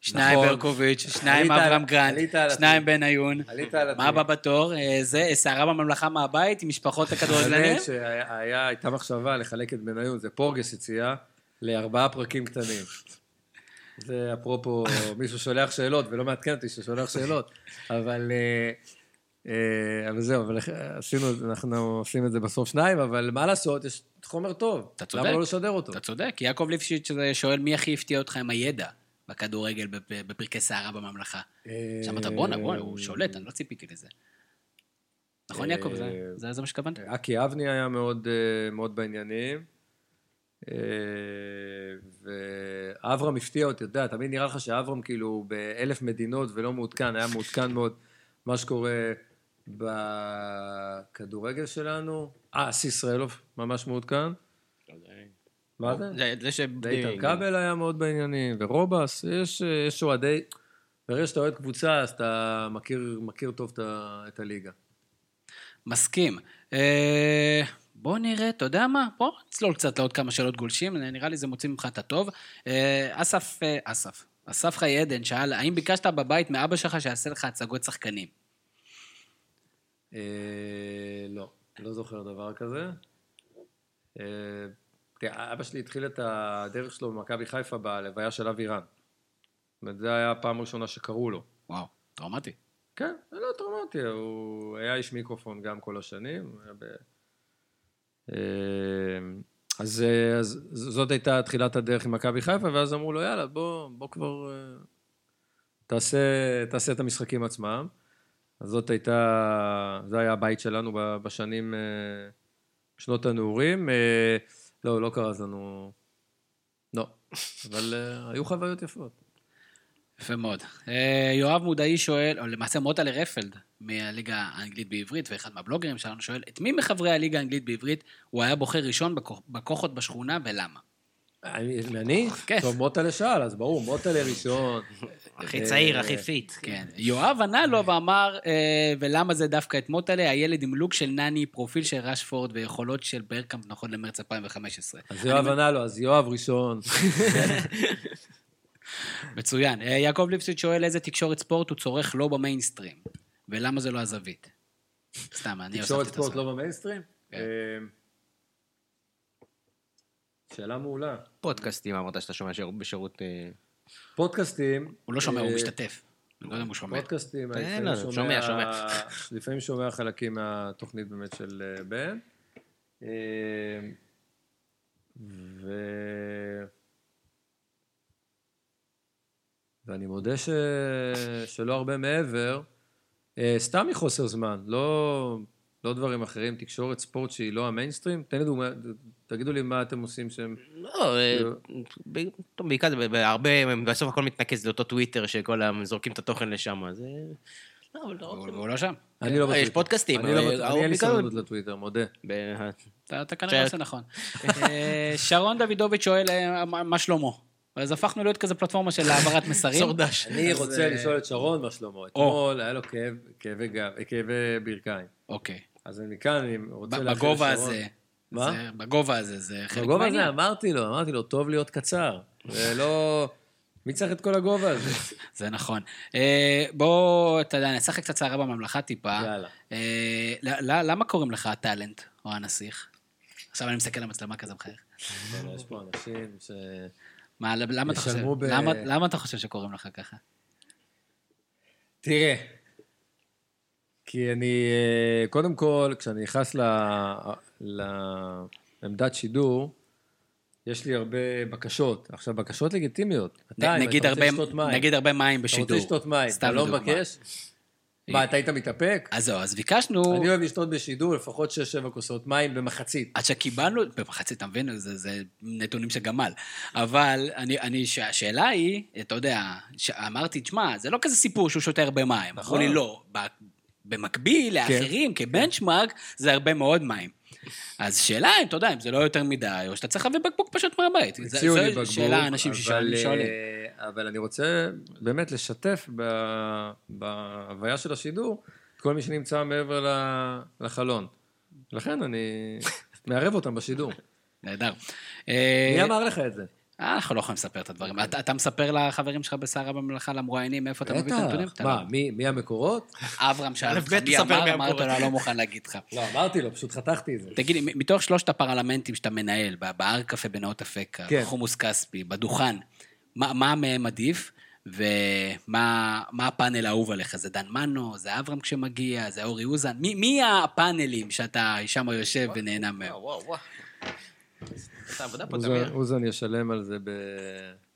שניים נכון. ברקוביץ', שניים אברהם גרנט, שניים הטריק. בניון. מה הבא בתור? אה, זה, סערה בממלכה מהבית עם משפחות הכדורגלנים? האמת שהייתה מחשבה לחלק את בניון, זה פורגס הציע, לארבעה פרקים קטנים. זה אפרופו, מישהו שולח שאלות ולא מעדכן אותי ששולח שאלות, אבל... אה, אה, אבל זהו, אבל עשינו, אנחנו עושים את זה בסוף שניים, אבל מה לעשות, יש חומר טוב. אתה צודק. למה לא לשדר אותו? אתה צודק, יעקב ליפשיץ אה, שואל מי הכי הפתיע אותך עם הידע בכדורגל בפ- בפרקי סערה בממלכה. שאמרת, בואנה, בואנה, הוא שולט, אני לא ציפיתי לזה. נכון, אה, יעקב? זה- מה שהתכוונת? אקי אבני היה מאוד, אה, בעניינים. אה, ואברהם הפתיע אותי, אתה יודע, תמיד נראה לך שאברהם כאילו באלף מדינות ולא מעודכן, היה מעודכן מאוד מה שקורה בכדורגל שלנו. אה, אסי ישראלוב ממש מעודכן. מה זה? זה- זה ש... ואיתן כבל היה מאוד בעניינים, ורובס, יש, יש אוהדי... ברגע שאתה אוהד קבוצה, אז אתה מכיר, מכיר טוב את, הליגה. מסכים. אה, בוא נראה, אתה יודע מה? בוא נצלול קצת לעוד כמה שאלות גולשים, נראה לי זה מוציא ממך את הטוב. אה, אסף, אה, אסף, אסף חיי עדן שאל, האם ביקשת בבית מאבא שלך שיעשה לך הצגות שחקנים? אה, לא, לא זוכר דבר כזה. אה, תראה, אבא שלי התחיל את הדרך שלו במכבי חיפה בלוויה של אבירן. זאת אומרת, זה היה הפעם הראשונה שקראו לו. וואו, טראומטי. כן, זה לא טראומטי, הוא היה איש מיקרופון גם כל השנים. ב... אה, אז, אז זאת הייתה תחילת הדרך עם מכבי חיפה, ואז אמרו לו, יאללה, בוא, בוא כבר תעשה, תעשה את המשחקים עצמם. אז זאת הייתה, זה היה הבית שלנו בשנים, אה, שנות הנעורים. אה, לא, לא קרה לנו, לא, אבל אה, היו חוויות יפות. יפה מאוד. יואב מודעי שואל, או למעשה מוטלה רפלד מהליגה האנגלית בעברית, ואחד מהבלוגרים שלנו שואל, את מי מחברי הליגה האנגלית בעברית הוא היה בוחר ראשון בכוח- בכוחות בשכונה ולמה? אני? כן. טוב, מוטלה שאל, אז ברור, מוטלה ראשון. הכי צעיר, הכי fit. כן. יואב ענה לו ואמר, אה, ולמה זה דווקא את מוטלה? הילד עם לוק של נני, פרופיל של רשפורד ויכולות של ברקאמפ נכון למרץ 2015. אז יואב ענה לו, אז יואב ראשון. מצוין. אה, יעקב ליפשיץ שואל איזה תקשורת ספורט הוא צורך לא במיינסטרים, ולמה זה לא הזווית? סתם, אני תקשורת הוספתי את ספורט הסוף. לא במיינסטרים? כן. אה, שאלה מעולה. פודקאסטים, אמרת שאתה שומע שירות- בשירות... אה, פודקאסטים. הוא לא שומע, הוא אה, משתתף. אני לא יודע אם הוא שומע. פודקאסטים, לו, לפעמים שומע, שומע, לפעמים שומע חלקים מהתוכנית באמת של אה, בן. אה, ו... ואני מודה ש... שלא הרבה מעבר, אה, סתם מחוסר זמן, לא, לא דברים אחרים, תקשורת ספורט שהיא לא המיינסטרים. תן לי דוגמא, תגידו לי מה אתם עושים שהם... לא, אה, בעיקר זה בהרבה, בסוף הכל מתנקז לאותו טוויטר שכל ה... זורקים את התוכן לשם, אז... אה, לא, אבל לא הוא לא שם. אני לא יש בטוויטר. פודקאסטים, אני לא אני אין לי סבלנות לטוויטר, מודה. אתה אתה כנראה עושה נכון. אה, שרון דוידוביץ' שואל, אה, מה מה שלמה? אז הפכנו להיות כזה פלטפורמה של העברת מסרים. סורדש. אני רוצה אה, לשאול את שרון מה שלמה. אתמול היה לו כאבי ברכיים. אוקיי. אז מכאן אני רוצה לאחל בגובה לשרון- הזה. מה? זה- בגובה הזה, זה חלק בגובה מהעניין. הזה אמרתי לו, אמרתי לו, טוב להיות קצר. ולא... מי צריך את כל הגובה הזה? זה נכון. אה, בוא, אתה יודע, נשחק קצת שערה בממלכה טיפה. יאללה. אה, למה קוראים לך הטאלנט או הנסיך? עכשיו אני מסתכל למצלמה כזה מחייך. אבל יש פה אנשים ש... מה, למה אתה חושב? ישלמו ב- למה- למה אתה חושב שקוראים לך ככה? תראה, כי אני, אה, קודם כל, כשאני נכנס ל- לעמדת שידור, יש לי הרבה בקשות. עכשיו, בקשות לגיטימיות. אתה, אם נגיד אתה רוצה הרבה- לשתות מים, נגיד הרבה מים אתה בשידור. רוצה לשתות מים, אתה לא. מבקש? מה, אתה היית מתאפק? אז זהו, אז ביקשנו, אני אוהב לשתות בשידור לפחות 6-7 כוסות מים במחצית. עד שקיבלנו, במחצית, אתה מבין? זה, זה נתונים של גמל. אבל אני, אני, השאלה היא, אתה יודע, אמרתי, תשמע, זה לא כזה סיפור שהוא שותה הרבה מים. אמרו לי, לא. במקביל לאחרים, כבנצ'מארק, זה הרבה מאוד מים. אז שאלה אם, אתה יודע, אם זה לא יותר מדי, או שאתה צריך להביא בקבוק פשוט מהבית. הציעו לי בקבוק, שאלה האנשים אבל, ששואלים. שואלים. אה, אבל אני רוצה באמת לשתף בהוויה של השידור את כל מי שנמצא מעבר לחלון. לכן אני מערב אותם בשידור. נהדר. מי אה, אמר לך את זה? אנחנו לא יכולים לספר את הדברים. אתה, אתה מספר לחברים שלך בשערה בממלכה, למרואיינים, מאיפה אתה מביא את הנתונים? בטח. מה, לא. מי מי המקורות? אברהם שאל אותך מי אמר, אמרת. לו, אני לא מוכן להגיד לך. לא, אמרתי לו, פשוט חתכתי את זה. תגיד מתוך שלושת הפרלמנטים שאתה מנהל, בהר קפה בנאות אפקה, כן. בחומוס כספי, בדוכן, מה מה מהם עדיף? ומה מה הפאנל האהוב עליך? זה דן מנו? זה אברהם כשמגיע? זה אורי אוזן? מי, מי הפאנלים שאתה שם יושב ונהנה מהם? וואו, וואו, וואו. עשה עבודה פה, תמיר. אוזן ישלם על זה ב...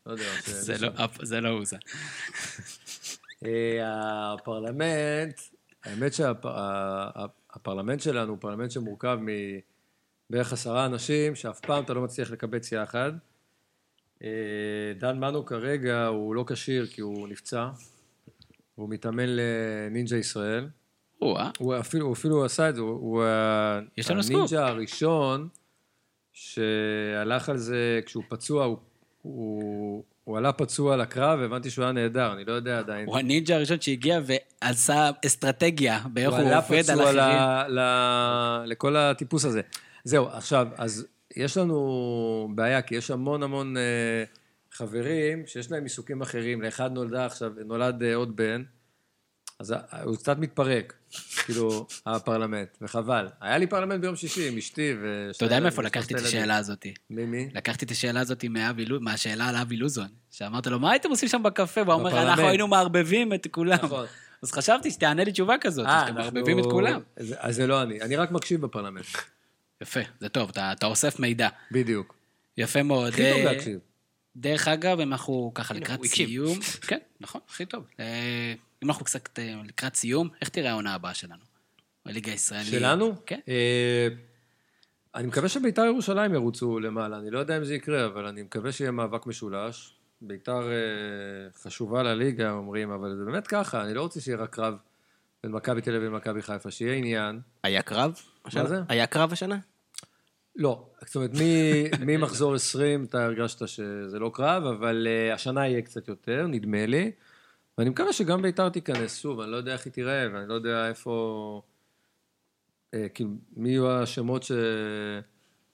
לא יודע. זה לא- זה לא אוזן. אה, הפרלמנט, האמת שהפרלמנט שלנו הוא פרלמנט שמורכב מבערך עשרה אנשים, שאף פעם אתה לא מצליח לקבץ יחד. אה, דן מנו כרגע הוא לא כשיר כי הוא נפצע, והוא מתאמן לנינג'ה ישראל. הוא אפילו, הוא אפילו עשה את זה, הוא. הנינג'ה הראשון שהלך על זה כשהוא פצוע, הוא, הוא, הוא עלה פצוע לקרב, והבנתי שהוא היה נהדר, אני לא יודע עדיין. הוא הנינג'ה הראשון שהגיע ועשה אסטרטגיה באיך הוא עלה עובד על פצוע ל, אחרים. ל, לכל הטיפוס הזה. זהו, עכשיו, אז יש לנו בעיה, כי יש המון המון אה, חברים שיש להם עיסוקים אחרים. לאחד נולדה עכשיו, נולד אה, עוד בן, אז הוא קצת מתפרק, כאילו, הפרלמנט, וחבל. היה לי פרלמנט ביום שישי עם אשתי ו... אתה יודע מאיפה לקחתי את השאלה הזאת? ממי? לקחתי את השאלה הזאת מהשאלה על אבי לוזון. שאמרת לו, מה הייתם עושים שם בקפה? והוא אומר. אנחנו היינו מערבבים את כולם. נכון. אז חשבתי שתענה לי תשובה כזאת, אה, שאתם מערבבים את כולם. אז זה לא אני, אני רק מקשיב בפרלמנט. יפה, זה טוב, אתה אוסף מידע. בדיוק. יפה מאוד. הכי טוב אה, להקשיב. דרך אגב, אם אנחנו ככה לקראת הוא. סיום, כן, נכון, הכי טוב. אם אנחנו קצת אה, לקראת סיום, איך תראה העונה הבאה שלנו? בליגה הישראלית. שלנו? כן. אה, אני מקווה שביתר ירושלים ירוצו למעלה, אני לא יודע אם זה יקרה, אבל אני מקווה שיהיה מאבק משולש. ביתר אה, חשובה לליגה, אומרים, אבל זה באמת ככה, אני לא רוצה שיהיה רק קרב בין מכבי תל אביב למכבי חיפה, שיהיה עניין. היה קרב? השנה? זה? היה קרב השנה? לא, זאת אומרת, ממחזור 20 אתה הרגשת שזה לא קרב, אבל השנה יהיה קצת יותר, נדמה לי. ואני מקווה שגם ביתר תיכנס, שוב, אני לא יודע איך היא תיראה, ואני לא יודע איפה... Uh, כאילו, מי יהיו השמות ש...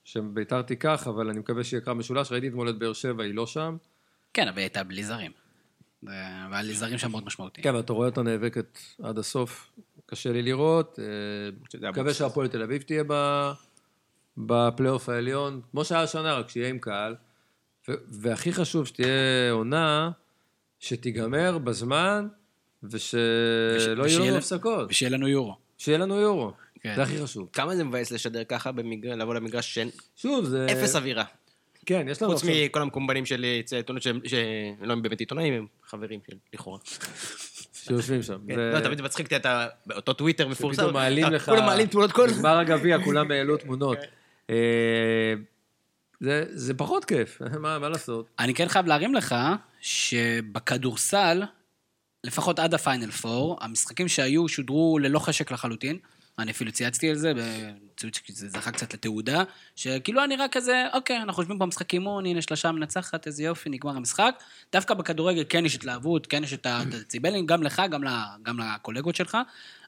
שביתר תיקח, אבל אני מקווה שיהיה קרב משולש. ראיתי אתמול את באר שבע, היא לא שם. כן, אבל היא הייתה בלי זרים. זה- והיה לי זרים שם מאוד משמעותיים. כן, אבל אתה רואה אותה נאבקת עד הסוף, קשה לי לראות. אה, מקווה. שהפועל תל אביב תהיה בפלייאוף העליון, כמו שהיה השנה, רק שיהיה עם קהל. והכי חשוב, שתהיה עונה שתיגמר בזמן, ושלא יהיו לנו הפסקות. ושיהיה לנו יורו. שיהיה לנו יורו. כן. זה הכי חשוב. כמה זה מבאס לשדר ככה, במגר- לבוא למגרש שאין שוב, זה... אפס אווירה. כן, יש לנו חוץ עכשיו... מכל המקומבנים של עיתונות שהם שלא הם באמת עיתונאים, הם חברים של לכאורה. שיושבים שם. כן. זה- לא, תמיד מצחיק, אתה- אתה באותו טוויטר מפורסם. שפתאום מעלים אתה- לך... כולם מעלים תמונות כל... בגמר הגביע כולם העלו תמונות. אה, זה- זה פחות כיף, מה מה לעשות? אני כן חייב להרים לך שבכדורסל, לפחות עד הפיינל פור, המשחקים שהיו שודרו ללא חשק לחלוטין. אני אפילו צייצתי על זה, בציוץ שזה זכה קצת לתעודה, שכאילו היה נראה כזה, אוקיי, אנחנו יושבים פה משחק אימון, הנה שלושה מנצחת, איזה יופי, נגמר המשחק. דווקא בכדורגל כן יש התלהבות, כן יש את הדציבלים, גם לך, גם, ל, גם לקולגות שלך,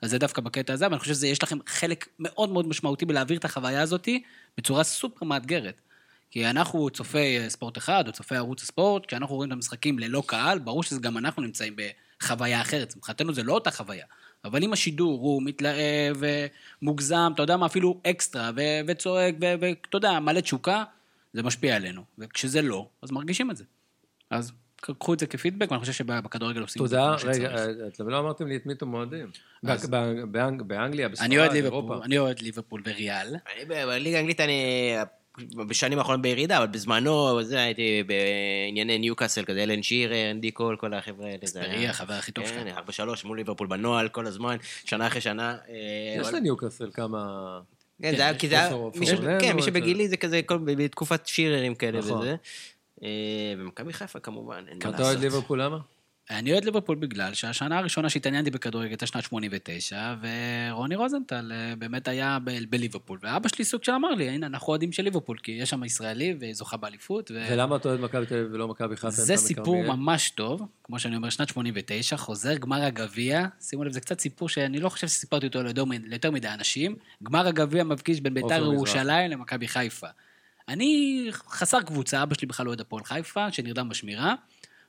אז זה דווקא בקטע הזה, ואני חושב שיש לכם חלק מאוד מאוד משמעותי בלהעביר את החוויה הזאת בצורה סופר מאתגרת. כי אנחנו צופי אה, ספורט אחד, או צופי ערוץ הספורט, כשאנחנו רואים את המשחקים ללא קהל, ברור שזה גם אנחנו נמצאים בחוויה אחרת. מבחינתנו זה לא אותה חוויה. אבל אם השידור הוא מתלהב ומוגזם, אתה יודע מה, אפילו אקסטרה, ו- וצועק, ו- ואתה יודע, מלא תשוקה, זה משפיע עלינו. וכשזה לא, אז מרגישים את זה. אז קחו את זה כפידבק, ואני חושב שבכדורגל עושים את זה תודה, כמו רגע, שצריך. אה, אתם לא אמרתם לי את מי אתם אוהדים. באנגליה, בספרד, אני אוהד אירופה. ליברפול, אני אוהד ליברפול וריאל. אני ב- בליגה האנגלית אני בשנים האחרונות בירידה, אבל בזמנו, זה הייתי בענייני ניוקאסל, כזה אלן שירר, אנדי קול, כל החבר'ה האלה. זה אספריה, היה- החבר הכי טוב כן, שלך. ארבע שלוש מול ליברפול בנוהל כל הזמן, שנה אחרי שנה. אה, יש לניוקאסל כמה... כן, זה היה, כי זה היה, כן, מי שבגילי זה כזה כל- בתקופת שיררים כאלה נכון. וזה. אה, ומכבי חיפה כמובן, אין מה אתה אוהד לעשות. ליברפול למה? אני אוהד ליברפול בגלל שהשנה הראשונה שהתעניינתי בכדורגל הייתה שנת 89, ורוני רוזנטל אה, באמת היה ב- בליברפול. ואבא שלי סוג של אמר לי, הנה, אנחנו אוהדים של ליברפול, כי יש שם ישראלי וזוכה באליפות. ו... ולמה אתה אוהד מכבי תל אביב ולא מכבי חיפה? זה סיפור מכרמיאל? ממש טוב, כמו שאני אומר, שנת 89, חוזר גמר הגביע, שימו לב, זה קצת סיפור שאני לא חושב שסיפרתי אותו ליותר מדי אנשים. גמר הגביע מפגיש בין ביתר. ירושלים למכבי חיפה. אני חסר קבוצה, אבא שלי בכלל אוהד הפועל חיפה, שנרדם בשמירה,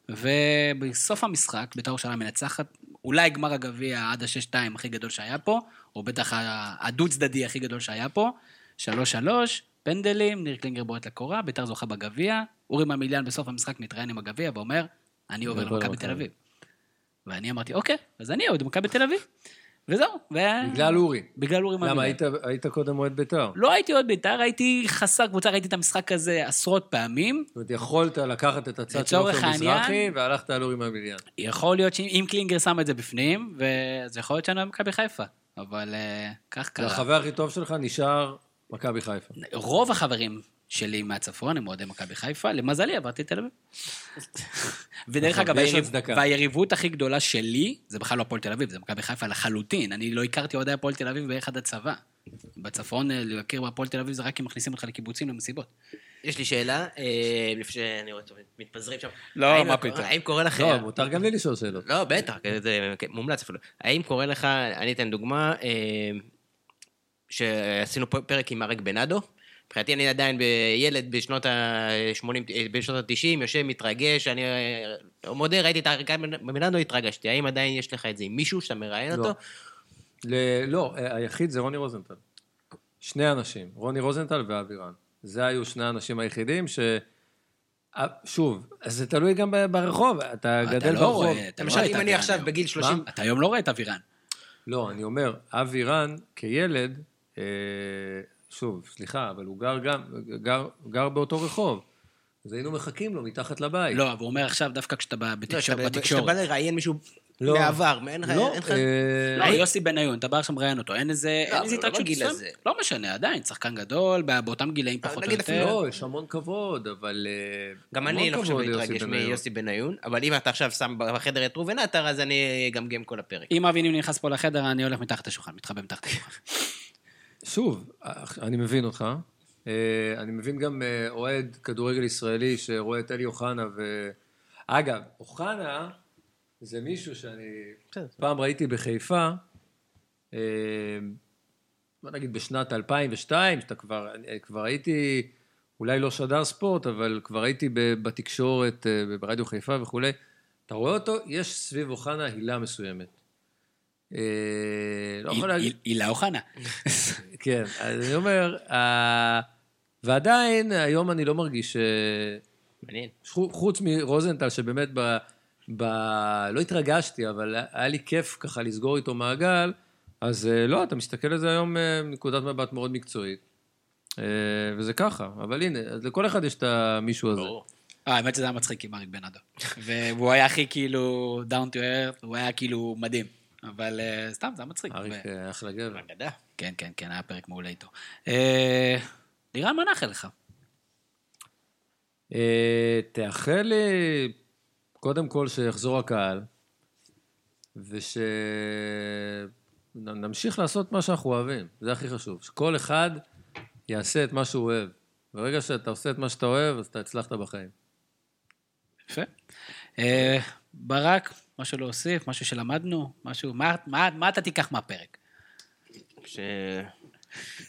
ובסוף המשחק, ביתר ירושלים מנצחת, אולי גמר הגביע עד השש-שתיים הכי גדול שהיה פה, או בטח הדו-צדדי הכי גדול שהיה פה, שלוש-שלוש, פנדלים, ניר קלינגר בועט לקורה, ביתר זוכה בגביע, אורי ממיליאן בסוף המשחק מתראיין עם הגביע ואומר, אני עובר עובר למכבי למכבי. תל אביב. ואני אמרתי, אוקיי, אז אני אוהד מכבי תל אביב. וזהו. ו... בגלל אורי. בגלל אורי ממיליאן. למה, היית- היית קודם אוהד בית"ר? לא הייתי אוהד בית"ר, הייתי חסר קבוצה, ראיתי את המשחק הזה עשרות פעמים. זאת אומרת, יכולת לקחת את הצד של עופר מזרחי, והלכת על אורי מהמיליאן. יכול להיות שאם קלינגר שם את זה בפנים, אז יכול להיות שאני אוהד מכבי חיפה. אבל אה, כך קרה. והחבר הכי טוב שלך נשאר מכבי חיפה. רוב החברים שלי מהצפון הם אוהדי מכבי חיפה, למזלי עברתי לתל אביב. ודרך נכון, אגב, היריב-. והיריבות הכי גדולה שלי, זה בכלל לא הפועל תל אביב, זה מכבי חיפה לחלוטין. אני לא הכרתי אוהדי הפועל תל אביב באחד הצבא. בצפון, אה, להכיר בהפועל תל אביב זה רק אם מכניסים אותך לקיבוצים למסיבות. יש לי שאלה, אה, לפני שאני רואה טוב, מתפזרים שם. לא, מה פתאום. האם קורה לך... לא, מותר גם לי לשאול שאלות. לא, בטח, זה מומלץ אפילו. האם קורה לך, אני אתן דוגמה, אה, שעשינו פרק עם אריק בנאדו. מבחינתי אני עדיין ילד בשנות ה-80, בשנות ה-90, יושב, מתרגש, אני אה, מודה, ראיתי את אריק בנאדו, התרגשתי. האם עדיין יש לך את זה עם מישהו שאתה מראיין לא. אותו? ל- לא, היחיד זה רוני רוזנטל. שני אנשים, רוני רוזנטל ואבירן. זה היו שני האנשים היחידים ש... אה, שוב, אז זה תלוי גם ברחוב, אתה אתה גדל לא ברחוב. רואה, אתה לא למשל, רואה את אם אני עכשיו היום. בגיל 30... אתה היום לא רואה את אבירן. לא, אני אומר, אבירן כילד, אה, שוב, סליחה, אבל הוא גר גם, גר, גר באותו רחוב. אז היינו מחכים לו מתחת לבית. לא, אבל הוא אומר עכשיו, דווקא כשאתה ב- לא, בתקשור- כשאתה בתקשורת. בא לראיין מישהו לא. מהעבר, אין לך... לא, אין לך- אה, לא, יוסי בניון, אתה בא עכשיו מראיין אותו, אין איזה אין אבל איזה לא התרגשות מסוימת. הזה. לא משנה, עדיין, שחקן גדול, בא- באותם גילאים פחות או יותר. לא, יש המון כבוד, אבל... אה, גם אני לא חושב להתרגש. מיוסי בניון, אבל אם אתה עכשיו שם בחדר את ראובן עטר, אז אני אגמגם כל הפרק. אם אבי נכנס פה לחדר, אני הולך מתחת לשולחן, מתחבא מתחת לשולחן. שוב, אני מבין אותך. אה, אני מבין גם אה, אוהד כדורגל ישראלי שרואה את אלי אוחנה ו... אגב, אוחנה זה מישהו שאני. פעם ראיתי בחיפה, אה, בוא נגיד בשנת 2002, שאתה כבר, כבר הייתי, אולי לא שדר ספורט, אבל כבר הייתי בתקשורת, ברדיו חיפה וכולי. אתה רואה אותו, יש סביב אוחנה הילה מסוימת. אה, לא יכול להגיד... היל- הילה אוחנה. כן, אז אני אומר, ועדיין, היום אני לא מרגיש, מעניין. חו- חוץ מרוזנטל, שבאמת ב... ב... לא התרגשתי, אבל היה לי כיף ככה לסגור איתו מעגל, אז אה, לא, אתה מסתכל על זה היום אה, מנקודת מבט מאוד מקצועית. וזה ככה, אבל הנה, לכל אחד יש את המישהו הזה. ברור. אה, האמת שזה היה מצחיק עם אריק בנאדו. והוא היה הכי כאילו down to earth, הוא היה כאילו מדהים. אבל אה, סתם, זה היה מצחיק. אריק ו- אה, אחלה גבר. אגדה. כן, כן, כן, היה פרק מעולה איתו. אה, לירן, מה נאחל לך? תאחל לי, קודם כל, שיחזור הקהל, ושנמשיך לעשות מה שאנחנו אוהבים, זה הכי חשוב. שכל אחד יעשה את מה שהוא אוהב. ברגע שאתה עושה את מה שאתה אוהב, אז אתה הצלחת בחיים. יפה. ברק, משהו להוסיף, משהו שלמדנו, משהו, מה, מה, מה אתה תיקח מהפרק? ש...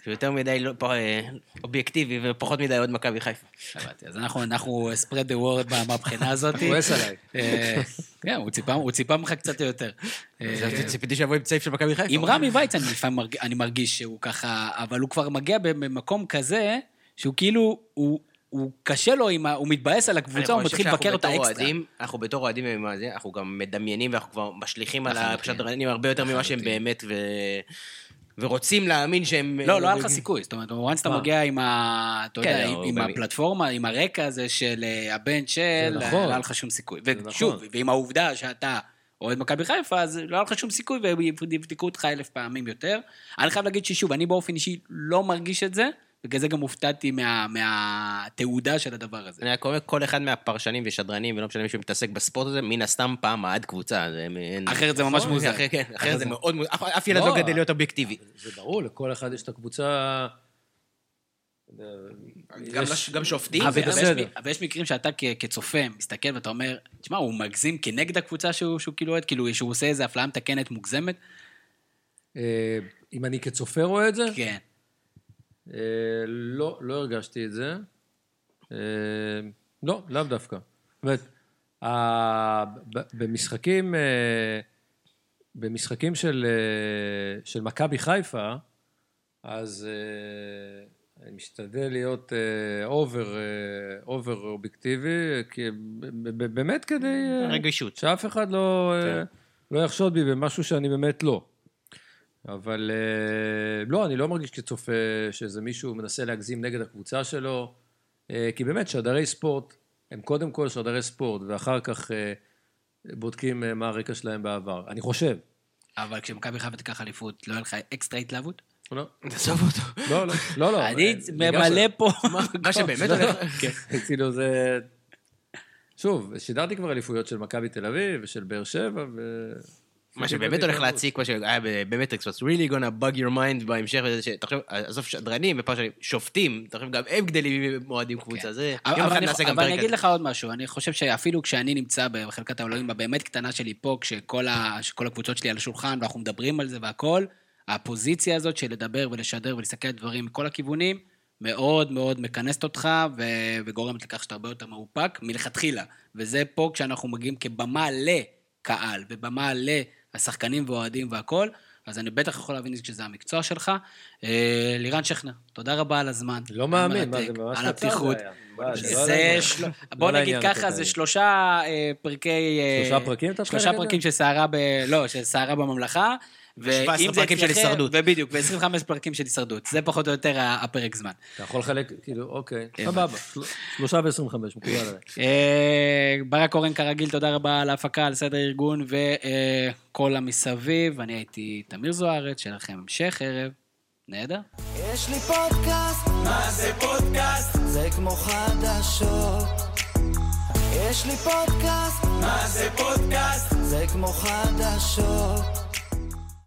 שיותר מדי לא, פה, אה, אובייקטיבי ופחות מדי עוד מכבי חיפה. הבנתי, אז אנחנו, אנחנו spread the word מה- מהבחינה הזאת. הוא כועס עליי. אה, כן, הוא ציפה- הוא ציפה ממך קצת יותר. אה, ציפיתי שיבוא עם צעיף של מכבי חיפה. עם רמי וייץ אני לפעמים אני מרגיש שהוא ככה, אבל הוא כבר מגיע במקום כזה, שהוא כאילו, הוא, הוא קשה לו, עם ה, הוא מתבאס על הקבוצה, הוא מתחיל לבקר אותה אקסטרה. אוהדים, אנחנו בתור אוהדים, אנחנו גם מדמיינים ואנחנו כבר משליכים על. השדרנים הרבה יותר ממה שהם. באמת, ו... ורוצים להאמין שהם... לא, לא היה לך סיכוי. זאת אומרת, once אתה? מגיע עם ה... אתה כן, יודע, לא, עם באמת. הפלטפורמה, עם הרקע הזה של אה, הבן של, זה לא נכון. היה לך שום סיכוי. ושוב, נכון. ועם העובדה שאתה אוהד מכבי חיפה, אז לא היה לך שום סיכוי, והם יבדקו אותך אלף פעמים יותר. אני חייב להגיד ששוב, אני באופן אישי לא מרגיש את זה, בגלל זה גם הופתעתי מה- מהתעודה של הדבר הזה. אני רק אומר, כל אחד מהפרשנים ושדרנים, ולא משנה מי שמתעסק בספורט הזה, מן הסתם פעם מעד קבוצה. זה- אחרת זה ממש נכון, מוזר. אחרת- כן, אחרת זה מאוד מוזר. אף- אף ילד לא, לא גדל להיות אובייקטיבי. זה ברור, לכל אחד יש את הקבוצה... גם יש- לש- גם שופטים. אבל זה. יש- אבל יש מקרים שאתה כ- כצופה מסתכל ואתה אומר, תשמע, הוא מגזים כנגד הקבוצה שהוא שהוא כאילו אוהד, כאילו שהוא עושה איזה אפליה מתקנת מוגזמת? אה, אם אני כצופה רואה את זה? כן. אה, לא, לא הרגשתי את זה. אה, לא, לאו דווקא. זאת אומרת, במשחקים, אה, במשחקים של, של מכבי חיפה, אז אני משתדל להיות over, over אובייקטיבי, כי באמת כדי... אה, רגישות. שאף אחד לא, כן. לא יחשוד בי במשהו שאני באמת לא. אבל אה, לא, אני לא מרגיש כצופה שאיזה מישהו מנסה להגזים נגד הקבוצה שלו, אה, כי באמת שדרי ספורט הם קודם כל שדרי ספורט, ואחר כך אה, בודקים מה הרקע שלהם בעבר. אני חושב. אבל כשמכבי חיפה תיקח אליפות, לא יהיה לך אקסטרה התלהבות? לא, תעזוב אותו. לא, לא, לא. לא אני ממלא פה... מה שבאמת הולך... כן, כאילו זה... שוב, שידרתי כבר אליפויות של מכבי תל אביב ושל באר שבע, ו... מה שבאמת הולך להציק, מה שהיה במטריקס, what's really gonna bug your mind בהמשך, וזה שתחשוב, עזוב שדרנים ופרשנים, שופטים, תחשוב, גם הם גדלים ומועדים קבוצה, זה... אבל אני- אגיד. לך עוד משהו, אני חושב שאפילו כשאני נמצא בחלקת האלוהים הבאמת קטנה שלי פה, כשכל הקבוצות שלי על השולחן ואנחנו מדברים על זה והכל, הפוזיציה הזאת של לדבר ולשדר ולהסתכל על דברים מכל הכיוונים, מאוד מאוד מכנסת אותך ו- וגורמת לכך שאתה הרבה יותר מאופק מלכתחילה. וזה פה כשאנחנו מגיעים כבמה לקהל ובמה לשחקנים ואוהדים והכל, אז אני בטח יכול להבין את זה כשזה המקצוע שלך. אה, לירן שכנר, תודה רבה על הזמן. לא מאמין, מה זה ממש על הפתיחות. לא. לא בוא נגיד ככה, זה. שלושה אה, פרקי... אה, שלושה פרקים אתה שלושה מתחיל פרקים של סערה. לא, של סערה בממלכה, ואם 17 זה פרקים של הישרדות. ובדיוק, ו-25 פרקים של הישרדות. זה פחות או יותר הפרק זמן. אתה יכול לחלק, כאילו, אוקיי, הבנתי. סבבה. של- שלושה ועשרים וחמש, מקובל עליי. אה, ברק אורן כרגיל, תודה רבה על ההפקה, על סדר הארגון וכל המסביב. אני הייתי תמיר זוארץ, שיהיה לכם המשך ערב. נהדר. יש לי פודקאסט, מה זה פודקאסט? זה כמו חדשות. יש לי פודקאסט, מה זה פודקאסט? זה כמו חדשות.